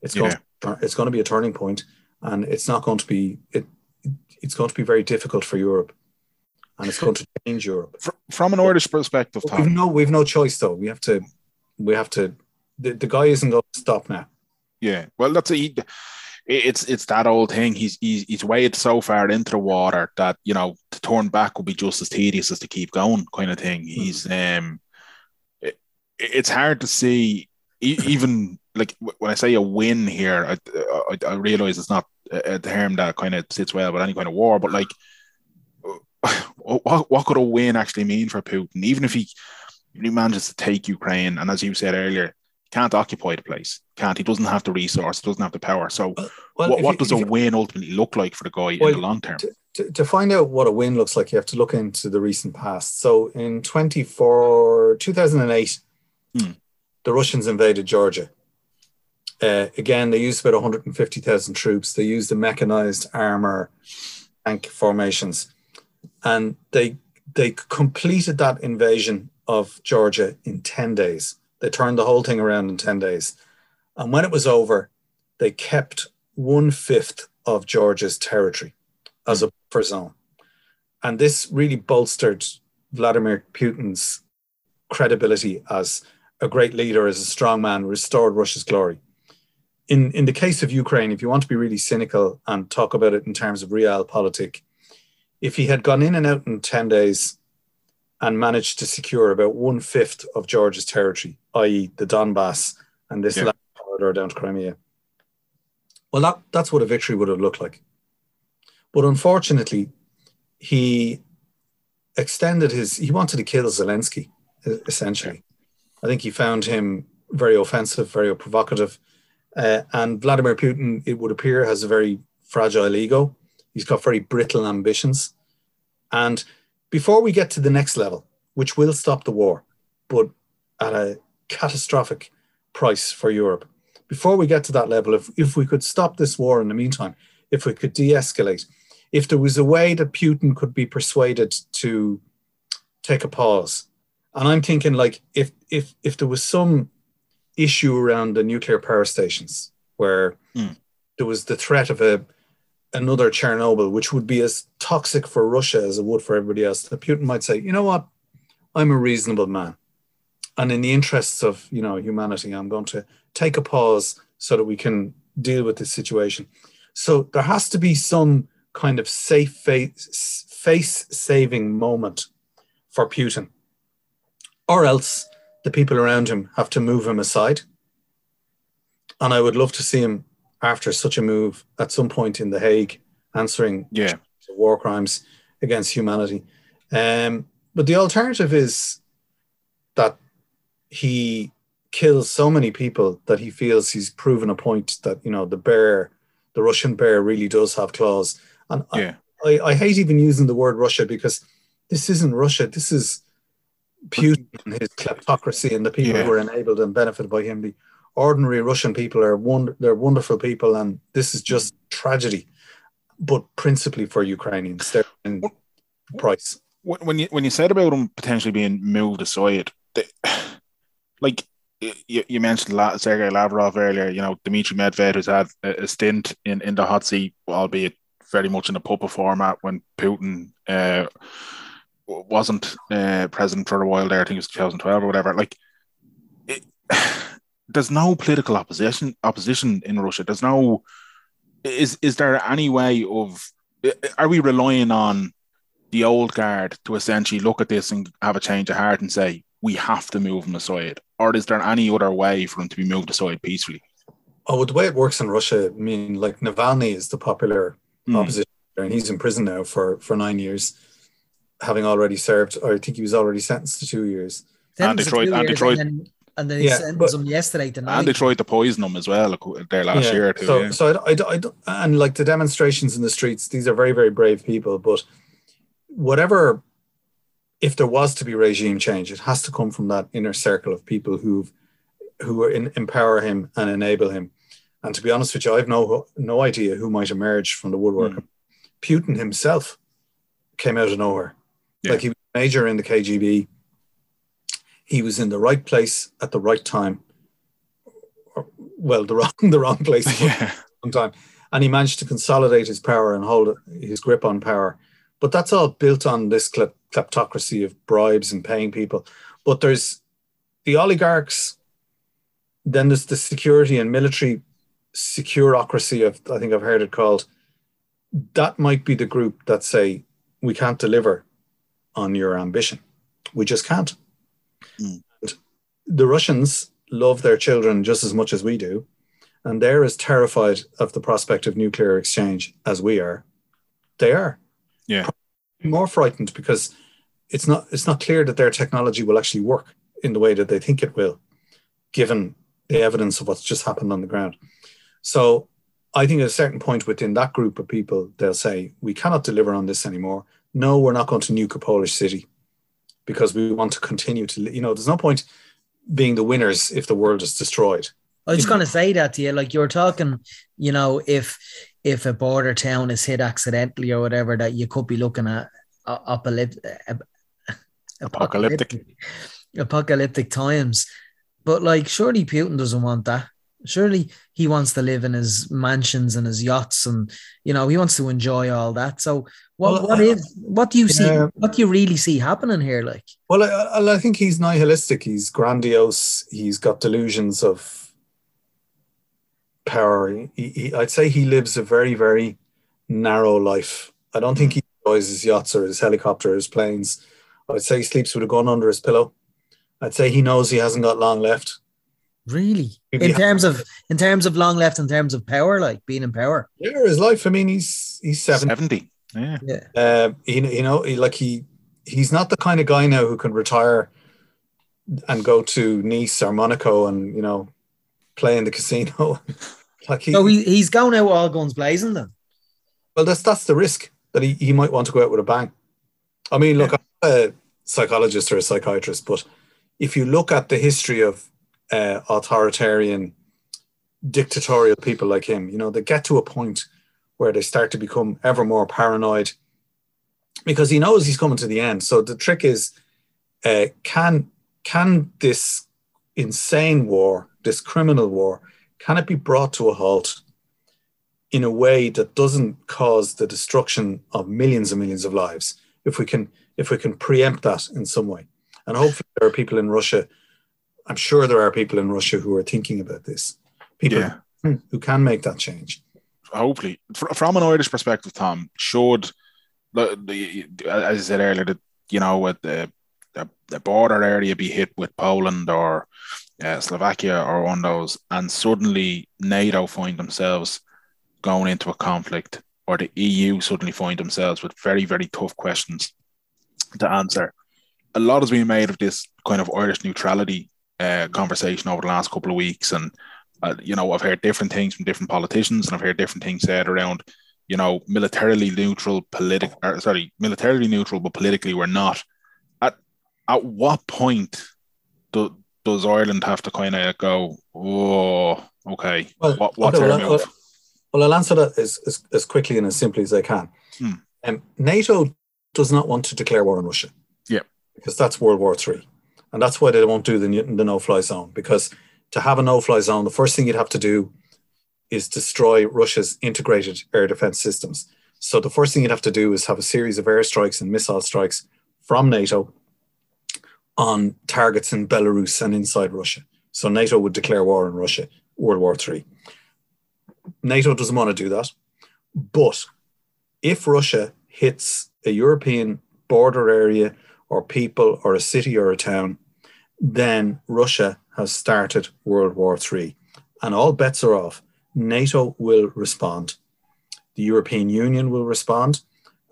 it's going Yeah. to, it's going to be a turning point and it's not going to be it, it's going to be very difficult for europe and it's going to change europe From an Irish perspective, but we've no we've no choice though. We have to we have to the, the guy isn't going to stop now. yeah. Well, that's a, he- it's it's that old thing. He's he's he's waded so far into the water that you know to turn back would be just as tedious as to keep going, kind of thing. He's um, it, it's hard to see even like when I say a win here, I I, I realize it's not a, a term that kind of sits well with any kind of war, but like. Uh, what, what could a win actually mean for Putin? Even if he, if he manages to take Ukraine, and as you said earlier, can't occupy the place, can't he? Doesn't have the resource, doesn't have the power. So, uh, Well, what, what you- does a you- win ultimately look like for the guy Well, in the long term? to, to find out what a win looks like, you have to look into the recent past. So in 24, 2008, Hmm. the Russians invaded Georgia. Uh, again, they used about 150,000 troops. They used the mechanized armor tank formations. And they they completed that invasion of Georgia in 10 days. They turned the whole thing around in 10 days. And when it was over, they kept one fifth of Georgia's territory as a buffer zone. And this really bolstered Vladimir Putin's credibility as a great leader, as a strong man, restored Russia's glory. In, in the case of Ukraine, if you want to be really cynical and talk about it in terms of real realpolitik, if he had gone in and out in 10 days and managed to secure about one fifth of Georgia's territory, i.e., the Donbass and this Yeah. land corridor down to Crimea, well, that, that's what a victory would have looked like. But unfortunately, he extended his, he wanted to kill Zelensky, essentially. I think he found him very offensive, very provocative. Uh, and Vladimir Putin, it would appear, has a very fragile ego. He's got very brittle ambitions. And before we get to the next level, which will stop the war, but at a catastrophic price for Europe, before we get to that level, if, if we could stop this war in the meantime, if we could de escalate, if there was a way that Putin could be persuaded to take a pause, and I'm thinking like if if if there was some issue around the nuclear power stations where Hmm. there was the threat of a another Chernobyl, which would be as toxic for Russia as it would for everybody else, that Putin might say, you know what, I'm a reasonable man, and in the interests of you know humanity, I'm going to take a pause so that we can deal with this situation. So there has to be some kind of safe face, face saving moment for Putin, or else the people around him have to move him aside. And I would love to see him after such a move at some point in The Hague answering Yeah, war crimes against humanity. Um, but the alternative is that he kills so many people that he feels he's proven a point that you know the bear, the Russian bear, really does have claws. And I- I, I hate even using the word Russia because this isn't Russia. This is Putin and his kleptocracy and the people Yeah. who are enabled and benefited by him, the ordinary Russian people are wonder they're wonderful people, and this is just tragedy. But principally for Ukrainians, they're in price. When you when you said about them potentially being moved aside, they, like you, you mentioned Sergei Lavrov earlier, you know, Dmitry Medvedev has had a, stint in, in the hot seat, albeit very much in a puppet format when Putin uh, wasn't uh, president for a while there. I think it was 2012 or whatever. Like, it, there's no political opposition opposition in Russia. There's no. Is is there any way of? Are we relying on the old guard to essentially look at this and have a change of heart and say we have to move them aside, or is there any other way for them to be moved aside peacefully? Oh, the way it works in Russia, I mean, like Navalny is the popular mm. opposition, and he's in prison now for for nine years, having already served, or I think he was already sentenced to two years. And Detroit, and Detroit, and, then, and they yeah, sentenced him yesterday to And they tried to poison him as well there last yeah, year too. So, yeah. so I, I, I, and like the demonstrations in the streets, these are very, very brave people. But whatever, if there was to be regime change, it has to come from that inner circle of people who've who in, empower him and enable him. And to be honest with you, I've no no idea who might emerge from the woodwork. Mm. Putin himself came out of nowhere. Yeah. Like he was major in the KGB. He was in the right place at the right time. Well, the wrong the wrong place at yeah. the wrong time. And he managed to consolidate his power and hold his grip on power. But that's all built on this kleptocracy of bribes and paying people. But there's the oligarchs, then there's the security and military securocracy of I think I've heard it called. That might be the group that say we can't deliver on your ambition. We just can't. Mm. The Russians love their children just as much as we do, and they're as terrified of the prospect of nuclear exchange as we are. They are. Yeah. More frightened because it's not it's not clear that their technology will actually work in the way that they think it will, given the evidence of what's just happened on the ground. So I think at a certain point within that group of people, they'll say, we cannot deliver on this anymore. No, we're not going to nuke a Polish city because we want to continue to, you know, there's no point being the winners if the world is destroyed. I was going to say that to you. Like you were talking, you know, if if a border town is hit accidentally or whatever, that you could be looking at apocalyptic, apocalyptic, apocalyptic times. But like, surely Putin doesn't want that. Surely he wants to live in his mansions and his yachts, and you know he wants to enjoy all that. So, what well, what is what do you see? Yeah. What do you really see happening here? Like, well, I, I think he's nihilistic. He's grandiose. He's got delusions of power. He, he, I'd say he lives a very very narrow life. I don't think he enjoys his yachts or his helicopter, or his planes. I'd say he sleeps with a gun under his pillow. I'd say he knows he hasn't got long left. Really? In terms of in terms of long left, in terms of power, like being in power. Yeah, his life. I mean, he's he's 70. 70. Yeah. Yeah. Uh, he, you know, he, like he he's not the kind of guy now who can retire and go to Nice or Monaco and you know play in the casino. like he, so he, he's going out all guns blazing then. Well, that's that's the risk that he, he might want to go out with a bang. I mean, look, yeah. I'm a psychologist or a psychiatrist, but if you look at the history of uh, authoritarian, dictatorial people like him. You know, they get to a point where they start to become ever more paranoid because he knows he's coming to the end. So the trick is, uh, can can this insane war, this criminal war, can it be brought to a halt in a way that doesn't cause the destruction of millions and millions of lives? If we can, if we can preempt that in some way, and hopefully there are people in Russia I'm sure there are people in Russia who are thinking about this. People yeah. who can make that change. Hopefully, from an Irish perspective, Tom, should as I said earlier, that you know, with the, the, the border area be hit with Poland or uh, Slovakia or one of those, and suddenly NATO find themselves going into a conflict, or the EU suddenly find themselves with very, very tough questions to answer. A lot has been made of this kind of Irish neutrality uh, conversation over the last couple of weeks, and uh, you know, I've heard different things from different politicians, and I've heard different things said around, you know, militarily neutral, political, sorry, militarily neutral, but politically we're not. At at what point do does Ireland have to kind of go, oh, okay, Well, what, what's okay, our well, move? Well, I'll answer that as, as, as quickly and as simply as I can. Hmm. Um, NATO does not want to declare war on Russia. Yeah. Because that's World War Three, and that's why they won't do the, the no-fly zone. Because to have a no-fly zone, the first thing you'd have to do is destroy Russia's integrated air defense systems. So the first thing you'd have to do is have a series of airstrikes and missile strikes from NATO on targets in Belarus and inside Russia. So NATO would declare war on Russia, World War Three. NATO doesn't want to do that. But if Russia hits a European border area or people or a city or a town, then Russia has started World War III. And all bets are off. NATO will respond. The European Union will respond.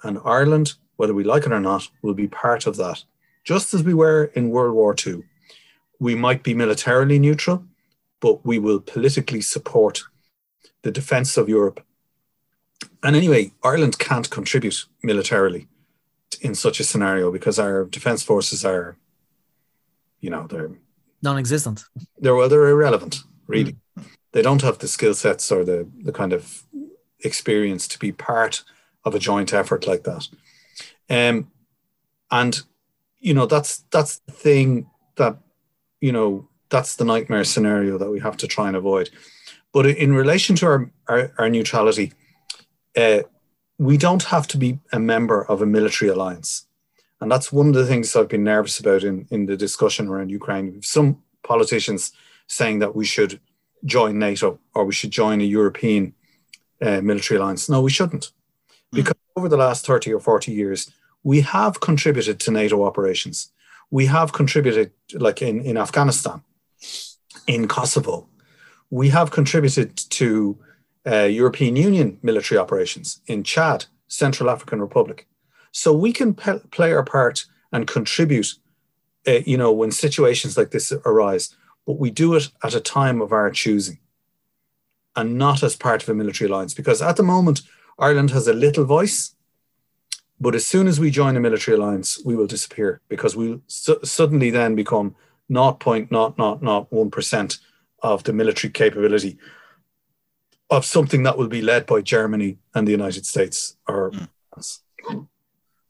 And Ireland, whether we like it or not, will be part of that. Just as we were in World War II. We might be militarily neutral, but we will politically support the defense of Europe. And anyway, Ireland can't contribute militarily in such a scenario because our defense forces are, you know, they're Non-existent. they're well, they're irrelevant, really. They don't have the skill sets or the the kind of experience to be part of a joint effort like that. Um, and you know, that's that's the thing that you know that's the nightmare scenario that we have to try and avoid. But in relation to our, our, our neutrality, uh, we don't have to be a member of a military alliance. And that's one of the things I've been nervous about in, in the discussion around Ukraine. Some politicians saying that we should join NATO or we should join a European uh, military alliance. No, we shouldn't. Because over the last 30 or 40 years, we have contributed to NATO operations. We have contributed, like in, in Afghanistan, in Kosovo. We have contributed to uh, European Union military operations in Chad, Central African Republic. So we can pe- play our part and contribute, uh, you know, when situations like this arise, but we do it at a time of our choosing and not as part of a military alliance. Because at the moment, Ireland has a little voice, but as soon as we join a military alliance, we will disappear because we'll su- suddenly then become 0.001% of the military capability of something that will be led by Germany and the United States or France.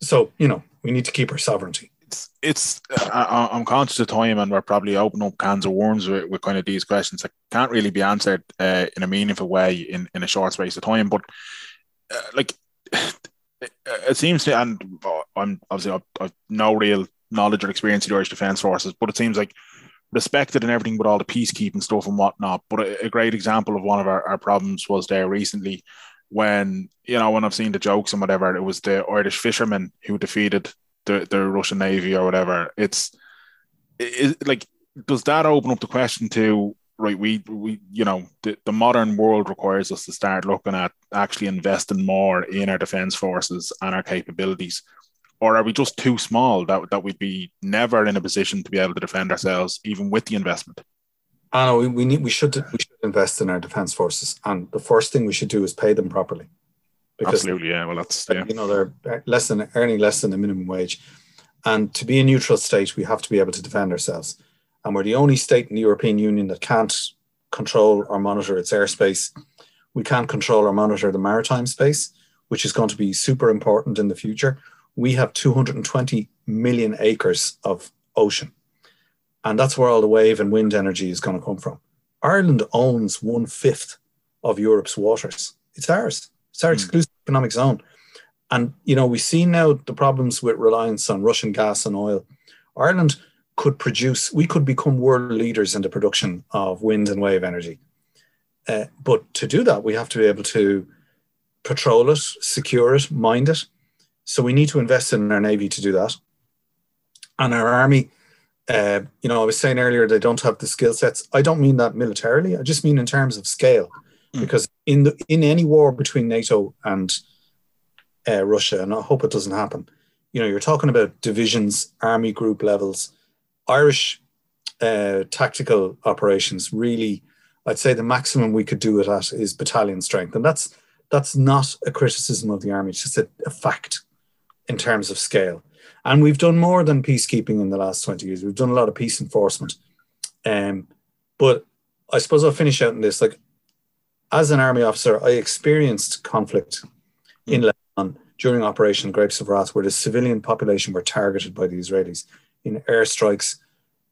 So, you know, we need to keep our sovereignty. It's, it's I, I'm conscious of time, and we're probably opening up cans of worms with, with kind of these questions that can't really be answered uh, in a meaningful way in, in a short space of time. But uh, like, it seems to, and I'm obviously I've, I've no real knowledge or experience of the Irish Defence Forces, but it seems like respected and everything with all the peacekeeping stuff and whatnot. But a, a great example of one of our, our problems was there recently when, you know, when I've seen the jokes and whatever, it was the Irish fishermen who defeated the, the Russian Navy or whatever. It's it, like, does that open up the question to, right, we, we you know, the, the modern world requires us to start looking at actually investing more in our defence forces and our capabilities or are we just too small that, that we'd be never in a position to be able to defend ourselves even with the investment I know we, we need we should we invest in our defense forces and the first thing we should do is pay them properly. Absolutely yeah well that's yeah. you know they're uh, less than earning less than the minimum wage. And to be a neutral state we have to be able to defend ourselves. And we're the only state in the European Union that can't control or monitor its airspace. We can't control or monitor the maritime space which is going to be super important in the future. We have 220 million acres of ocean. And that's where all the wave and wind energy is going to come from. Ireland owns one fifth of Europe's waters. It's ours. It's our mm. exclusive economic zone. And, you know, we see now the problems with reliance on Russian gas and oil. Ireland could produce, we could become world leaders in the production of wind and wave energy. Uh, but to do that, we have to be able to patrol it, secure it, mind it, so we need to invest in our navy to do that. And our army, uh, you know, I was saying earlier they don't have the skill sets. I don't mean that militarily. I just mean in terms of scale, mm. because in the in any war between NATO and uh, Russia, and I hope it doesn't happen. You know, you're talking about divisions, army group levels. Irish uh, tactical operations really, I'd say the maximum we could do it at is battalion strength, and that's that's not a criticism of the army. It's just a, a fact in terms of scale. And we've done more than peacekeeping in the last 20 years. We've done a lot of peace enforcement. Um, but I suppose I'll finish out in this. Like, as an army officer, I experienced conflict in Lebanon during Operation Grapes of Wrath, where the civilian population were targeted by the Israelis in airstrikes,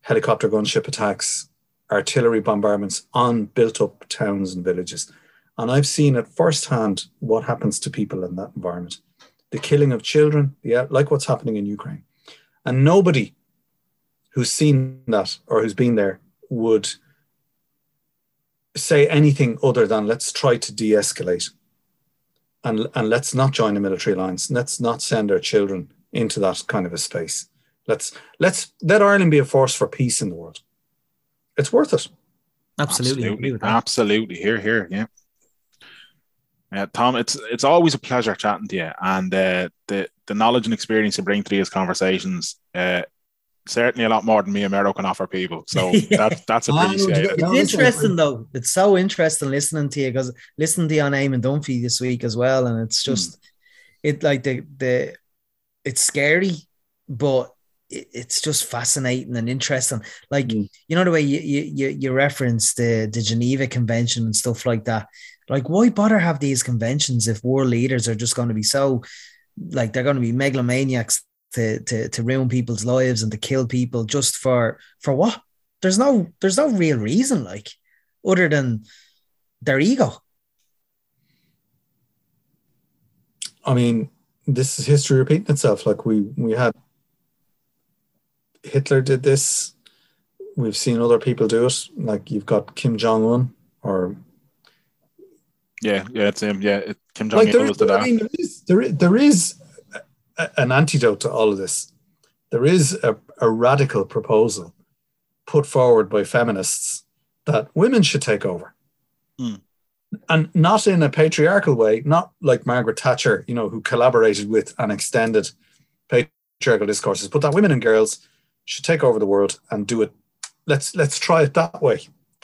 helicopter gunship attacks, artillery bombardments on built up towns and villages. And I've seen at firsthand what happens to people in that environment the killing of children, yeah, like what's happening in Ukraine. And nobody who's seen that or who's been there would say anything other than let's try to de escalate and, and let's not join the military alliance. Let's not send our children into that kind of a space. Let's let's let Ireland be a force for peace in the world. It's worth it. Absolutely. Absolutely. Absolutely. Here, here. Yeah. Yeah, Tom, it's it's always a pleasure chatting to you, and uh, the the knowledge and experience you bring to these conversations, uh, certainly a lot more than me and Mero can offer people. So Yeah. that, that's appreciated. It's interesting though. It's so interesting listening to you because listening to you on Eamon Dunphy this week as well, and it's just it like the the it's scary, but it, it's just fascinating and interesting. Like Mm. you know the way you you you, you reference the the Geneva Convention and stuff like that. Like why bother have these conventions if war leaders are just going to be so like they're going to be megalomaniacs to to to ruin people's lives and to kill people just for for what? There's no there's no real reason like other than their ego. I mean, this is history repeating itself. Like we we had Hitler did this. We've seen other people do it. Like you've got Kim Jong Un, or Yeah, yeah, it's him. Yeah, it, Kim Jong like there Il is, was the I mean, there is there is, there is a, an antidote to all of this. There is a, a radical proposal put forward by feminists that women should take over. Hmm. And not in a patriarchal way, not like Margaret Thatcher, you know, who collaborated with and extended patriarchal discourses, but that women and girls should take over the world and do it. Let's let's try it that way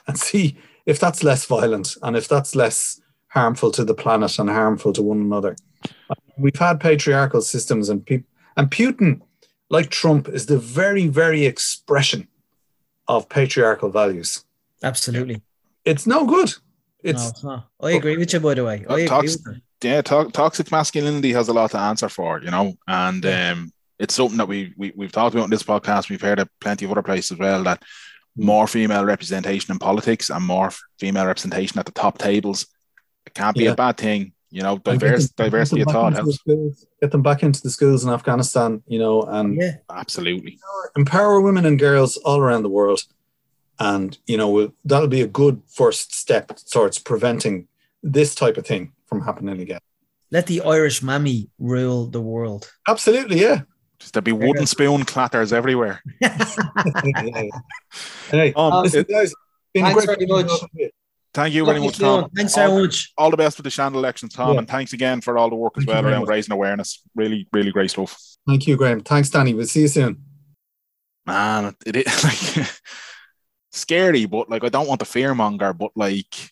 and see if that's less violent and if that's less harmful to the planet and harmful to one another. We've had patriarchal systems and people and Putin, like Trump, is the very, very expression of patriarchal values. Absolutely. It's no good. It's no, it's not. I agree with you, by the way. I agree with yeah, to- toxic masculinity has a lot to answer for, you know, and Yeah. um, it's something that we, we we've talked about in this podcast. We've heard of plenty of other places as well that more female representation in politics and more female representation at the top tables. It can't be Yeah. a bad thing, you know. Diverse, them- diversity of thought into the helps. Get them back into the schools in Afghanistan, you know, and Yeah. Absolutely. empower women and girls all around the world. And, you know, we'll, that'll be a good first step towards preventing this type of thing from happening again. Let the Irish mammy rule the world. Absolutely, yeah. Just there'd be wooden spoon clatters everywhere. Hey, Um, listen, guys, been Thanks great very to much. Talk to you. thank you very much, Tom. Thanks all, very much. all the best with the Seanad elections, Tom, Yeah. and thanks again for all the work as Thank you well very around much. raising awareness. Really, really great stuff. Thank you, Graham. Thanks, Danny. We'll see you soon. man, it is like scary, but like I don't want the fear monger, but like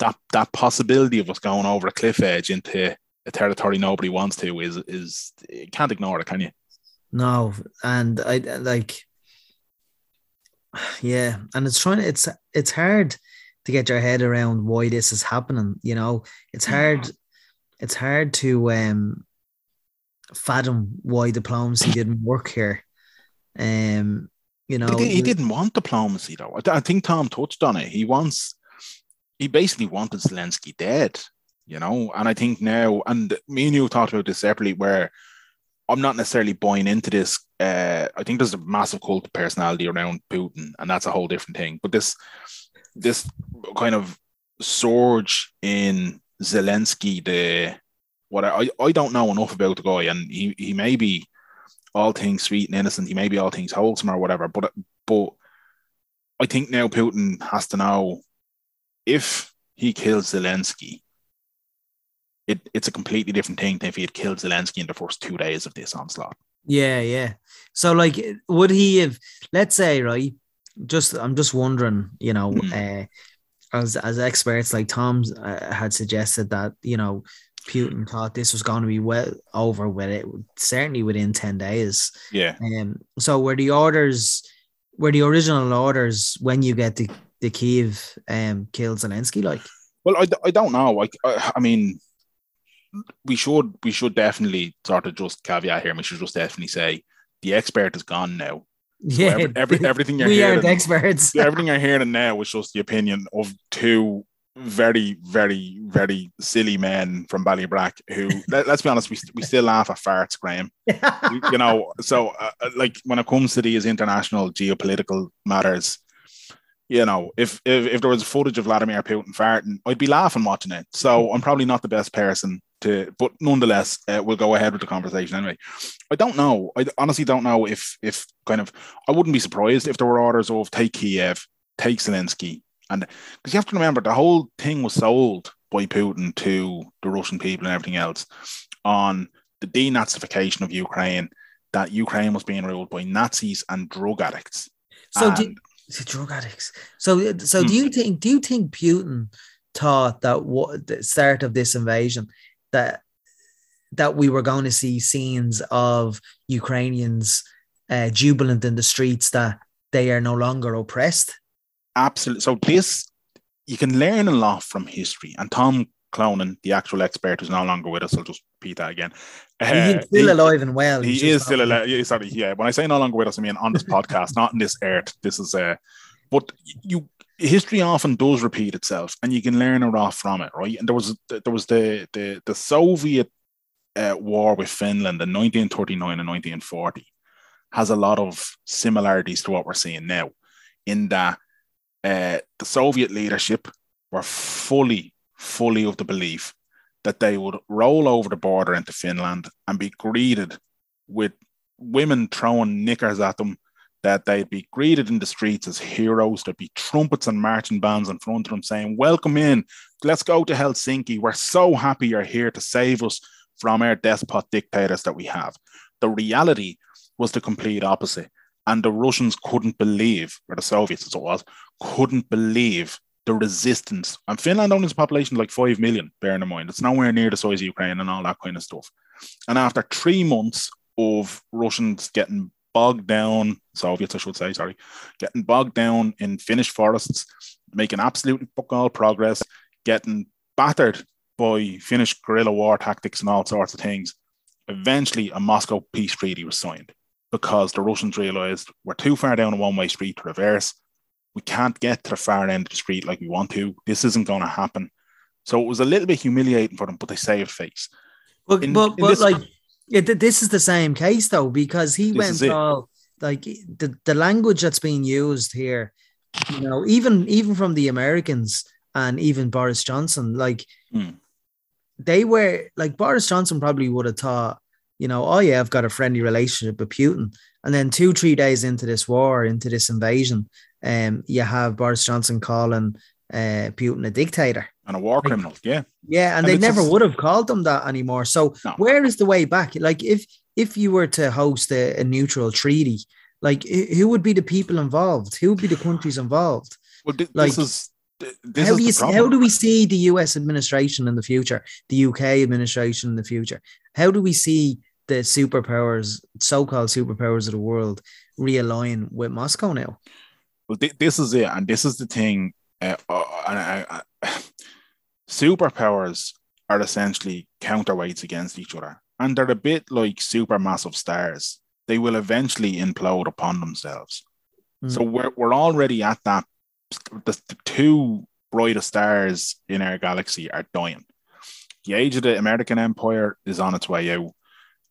that that possibility of us going over a cliff edge into a territory nobody wants to is is you can't ignore it, can you? No, and I like, yeah, and it's trying. It's it's hard to get your head around why this is happening. You know, it's hard. It's hard to um fathom why diplomacy didn't work here. Um, you know, He, he didn't want diplomacy though. I, I think Tom touched on it. He wants, he basically wanted Zelensky dead, you know. And I think now, and me and you talked about this separately, where I'm not necessarily buying into this. Uh, I think there's a massive cult of personality around Putin, and that's a whole different thing. But this, this kind of surge in Zelensky, the what I I don't know enough about the guy, and he he may be all things sweet and innocent. He may be all things wholesome or whatever. But but I think now Putin has to know if he kills Zelensky, it, it's a completely different thing than if he had killed Zelensky in the first two days of this onslaught. Yeah, yeah. So, like, would he have? Let's say, right? Just, I'm just wondering. You know, Hmm. uh, as as experts like Tom's uh, had suggested that you know Putin thought this was going to be well over with it certainly within ten days. Yeah. Um, so were the orders were the original orders when you get the the Kiev um kill Zelensky like? Well, I, I don't know. Like, I, I mean, we should we should definitely sort of just caveat here. We should just definitely say the expert is gone now. So Yeah, every, every, everything you're we hearing, are the experts. everything you're hearing now is just the opinion of two very, very, very silly men from Ballybrack who, let, us be honest, we, we still laugh at farts, Graham. you know, so uh, uh, like when it comes to these international geopolitical matters, you know, if, if if there was footage of Vladimir Putin farting, I'd be laughing watching it. So I'm probably not the best person to, but nonetheless, uh, we'll go ahead with the conversation anyway. I don't know. I honestly don't know if if kind of I wouldn't be surprised if there were orders of take Kiev, take Zelensky, and because you have to remember the whole thing was sold by Putin to the Russian people and everything else on the denazification of Ukraine, that Ukraine was being ruled by Nazis and drug addicts. So do, And- the drug addicts. So so Hmm. do you think do you think Putin thought that what the start of this invasion that that we were going to see scenes of Ukrainians uh, jubilant in the streets that they are no longer oppressed? absolutely. So this you can learn a lot from history. And Tom Clonan, the actual expert who's no longer with us, I'll just repeat that again. He's Uh, still he- alive and well. He is still alive. Yeah, sorry, yeah. When I say no longer with us, I mean on this podcast, not in this earth. This is uh but you history often does repeat itself, and you can learn a lot from it, right? And there was there was the the the Soviet uh, war with Finland in 1939 and 1940 has a lot of similarities to what we're seeing now, in that uh, the Soviet leadership were fully fully of the belief that they would roll over the border into Finland and be greeted with women throwing knickers at them, that they'd be greeted in the streets as heroes. There'd be trumpets and marching bands in front of them saying, Welcome in, let's go to Helsinki. We're so happy you're here to save us from our despot dictators that we have. The reality was the complete opposite. And the Russians couldn't believe, or the Soviets as it was, couldn't believe the resistance. And Finland only has a population like 5 million, bearing in mind. It's nowhere near the size of Ukraine and all that kind of stuff. And after three months of Russians getting bogged down, Soviets, I should say, sorry, getting bogged down in Finnish forests, making absolutely fuck all progress, getting battered by Finnish guerrilla war tactics and all sorts of things. Eventually, a Moscow peace treaty was signed because the Russians realized we're too far down a one way street to reverse. We can't get to the far end of the street like we want to. This isn't going to happen. So it was a little bit humiliating for them, but they saved face. But in- but, in but this- like it, th- this is the same case though because he This went all like the, the language that's being used here, you know, even even from the Americans and even Boris Johnson, like Hmm. they were like Boris Johnson probably would have thought, you know, oh yeah, I've got a friendly relationship with Putin, and then two three days into this war, into this invasion, um, you have Boris Johnson calling uh Putin a dictator. And a war criminal, yeah. Yeah, and, And they never just- would have called them that anymore. So No. where is the way back? Like if if you were to host a, a neutral treaty, like who would be the people involved? Who would be the countries involved? Well, thi- Like, this is th- this how is do you problem. how do we see the US administration in the future, the UK administration in the future? How do we see the superpowers, so-called superpowers of the world, realign with Moscow now? Well, thi- this is it, and this is the thing. Uh, uh, and I- I- superpowers are essentially counterweights against each other, and they're a bit like supermassive stars. They will eventually implode upon themselves. Mm. So we're we're already at that. The, the two brightest stars in our galaxy are dying. The age of the American Empire is on its way out,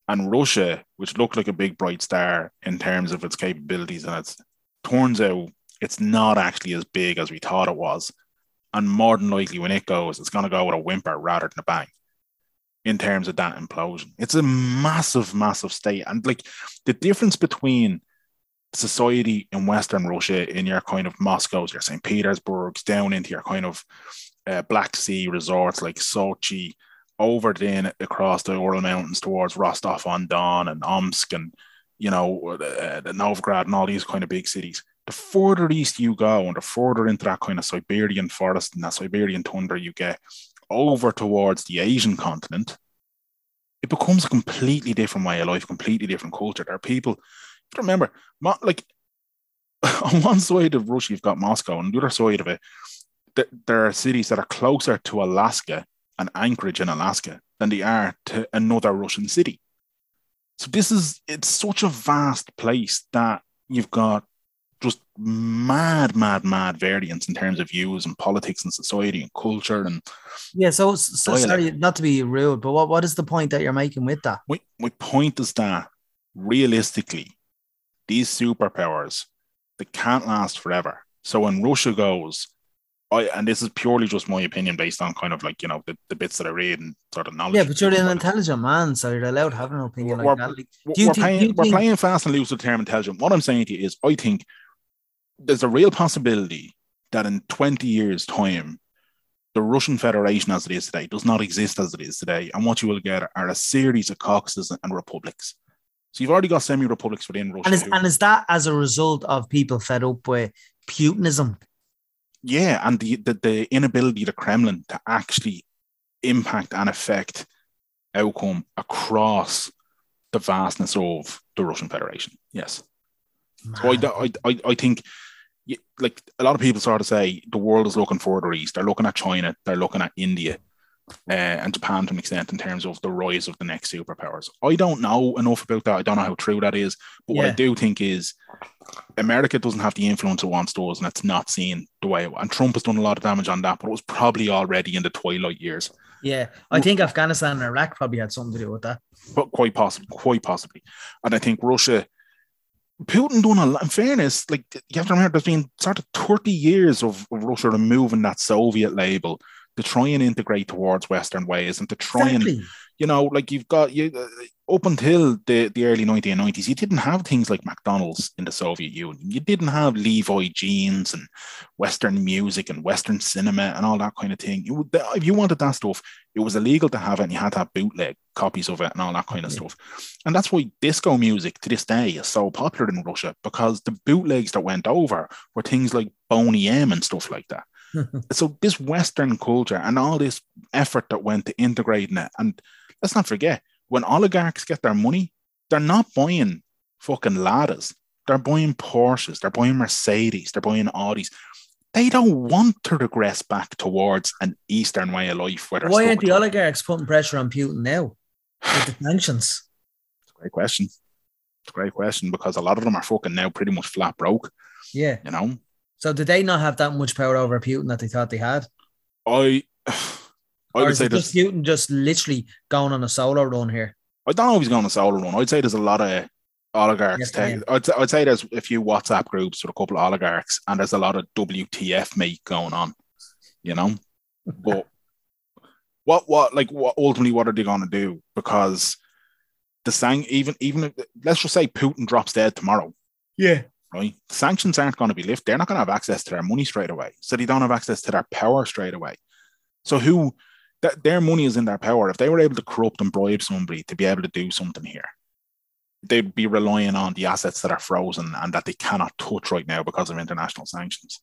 and Russia, which looked like a big bright star in terms of its capabilities, and it's turns out it's not actually as big as we thought it was. And more than likely, when it goes, it's going to go with a whimper rather than a bang in terms of that implosion. It's a massive, massive state. And like the difference between society in Western Russia, in your kind of Moscow's, your St. Petersburg's, down into your kind of uh, Black Sea resorts like Sochi, over then across the Ural Mountains towards Rostov on Don and Omsk and, you know, uh, the Novgorod and all these kind of big cities. The further east you go and the further into that kind of Siberian forest and that Siberian tundra you get over towards the Asian continent, it becomes a completely different way of life, completely different culture. There are people, remember, like on one side of Russia, you've got Moscow, and the other side of it, there are cities that are closer to Alaska and Anchorage in Alaska than they are to another Russian city. So this is it's such a vast place that you've got just mad, mad, mad variance in terms of views and politics and society and culture and Yeah, so, so sorry, not to be rude, but what, what is the point that you're making with that? my, my point is that realistically, these superpowers they can't last forever. So when Russia goes, I and this is purely just my opinion based on kind of like you know the, the bits that I read and sort of knowledge. Yeah, but you're an intelligent man, so you're allowed to have an opinion We're- like that. Like, we're, Do you we're think- playing, do you we're think- playing fast and loose with the term intelligent. What I'm saying to you is, I think there's a real possibility that in 20 years' time, the Russian Federation as it is today does not exist as it is today. And what you will get are a series of caucuses and republics. So you've already got semi republics within Russia. and is and is that as a result of people fed up with Putinism? yeah, and the, the, the inability of the Kremlin to actually impact and affect outcome across the vastness of the Russian Federation. Yes. So I, I, I, I think, like a lot of people sort of say, the world is looking further east. They're looking at China. They're looking at India, uh, and Japan to an extent in terms of the rise of the next superpowers. I don't know enough about that. I don't know how true that is. But what I do think is, America doesn't have the influence it once does, and it's not seen the way. It, and Trump has done a lot of damage on that, but it was probably already in the twilight years. Yeah, I think Afghanistan and Iraq probably had something to do with that. but quite possibly, quite possibly. And I think Russia, Putin done a lot. In fairness, like you have to remember, there's been sort of 30 years of, of Russia removing that Soviet label to try and integrate towards Western ways and to try and Exactly. You know, like you've got you uh, up until the, the early 1990s, you didn't have things like McDonald's in the Soviet Union. You didn't have Levi jeans and Western music and Western cinema and all that kind of thing. Would, if you wanted that stuff, it was illegal to have it, and you had to have bootleg copies of it and all that kind of stuff. And that's why disco music to this day is so popular in Russia because the bootlegs that went over were things like Boney M and stuff like that so this Western culture and all this effort that went to integrating it, and let's not forget, when oligarchs get their money, they're not buying fucking Ladas. They're buying Porsches, they're buying Mercedes, they're buying Audis. They don't want to regress back towards an Eastern way of life. Where Why aren't the oligarchs putting pressure on Putin now with the sanctions? It's a great question. It's a great question because a lot of them are fucking now pretty much flat broke, Yeah. you know. So did they not have that much power over Putin that they thought they had? I I or would is say it just Putin just literally going on a solo run here? I don't know if he's going to solo run. I'd say there's a lot of oligarchs. Yes. I'd, say- I'd say there's a few WhatsApp groups with a couple of oligarchs, and there's a lot of WTF mate going on, you know. But what, what, like, what ultimately, what are they going to do? Because the sang, even, even if, let's just say Putin drops dead tomorrow, Yeah. right? Sanctions aren't going to be lifted. They're not going to have access to their money straight away, so they don't have access to their power straight away. So who? That their money is in their power. If they were able to corrupt and bribe somebody to be able to do something here, they'd be relying on the assets that are frozen and that they cannot touch right now because of international sanctions.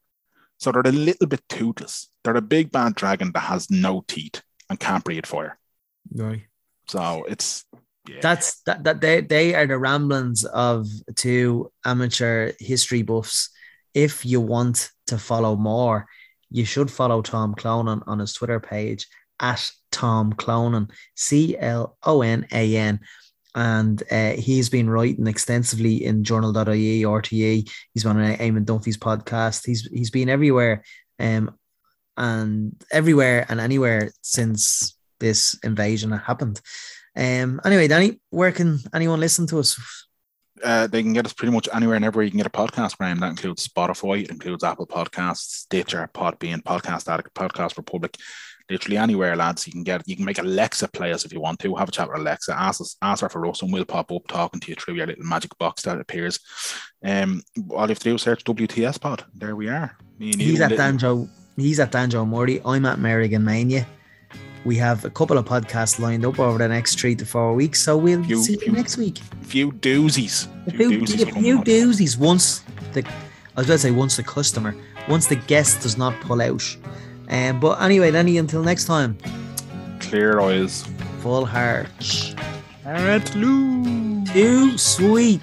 So they're a little bit toothless. They're a big bad dragon that has no teeth and can't breathe fire. Right. So it's yeah. That's that, that they they are the ramblings of two amateur history buffs. If you want to follow more, you should follow Tom Clonan on his Twitter page at Tom Clonan, C L O N A N. And uh, he's been writing extensively in journal.ie, RTE. He's been on Eamon Dunphy's podcast. He's he's been everywhere, um, and everywhere and anywhere since this invasion happened. Um, anyway, Danny, where can anyone listen to us? uh, they can get us pretty much anywhere and everywhere you can get a podcast, Brian. That includes Spotify, it includes Apple Podcasts, Stitcher, Podbean, Podcast Addict, Podcast Republic. Literally anywhere, lads. You can get you can make Alexa play us if you want to. Have a chat with Alexa, ask us, ask her for us, and we'll pop up talking to you through your little magic box that appears. Um, all you have to do is search WTS Pod. There we are. Me and you, He's at little- Danjo. He's at Danjo Morty. I'm at Merrigan Mania. We have a couple of podcasts lined up over the next three to four weeks, so we'll Few- see you few- next week. few doozies. A Few few, doozies a few doozies once the I was going to say once the customer, once the guest does not pull out. Um, but anyway, Danny, until next time, Clear eyes. full hearts. Alright, Lou. Too sweet.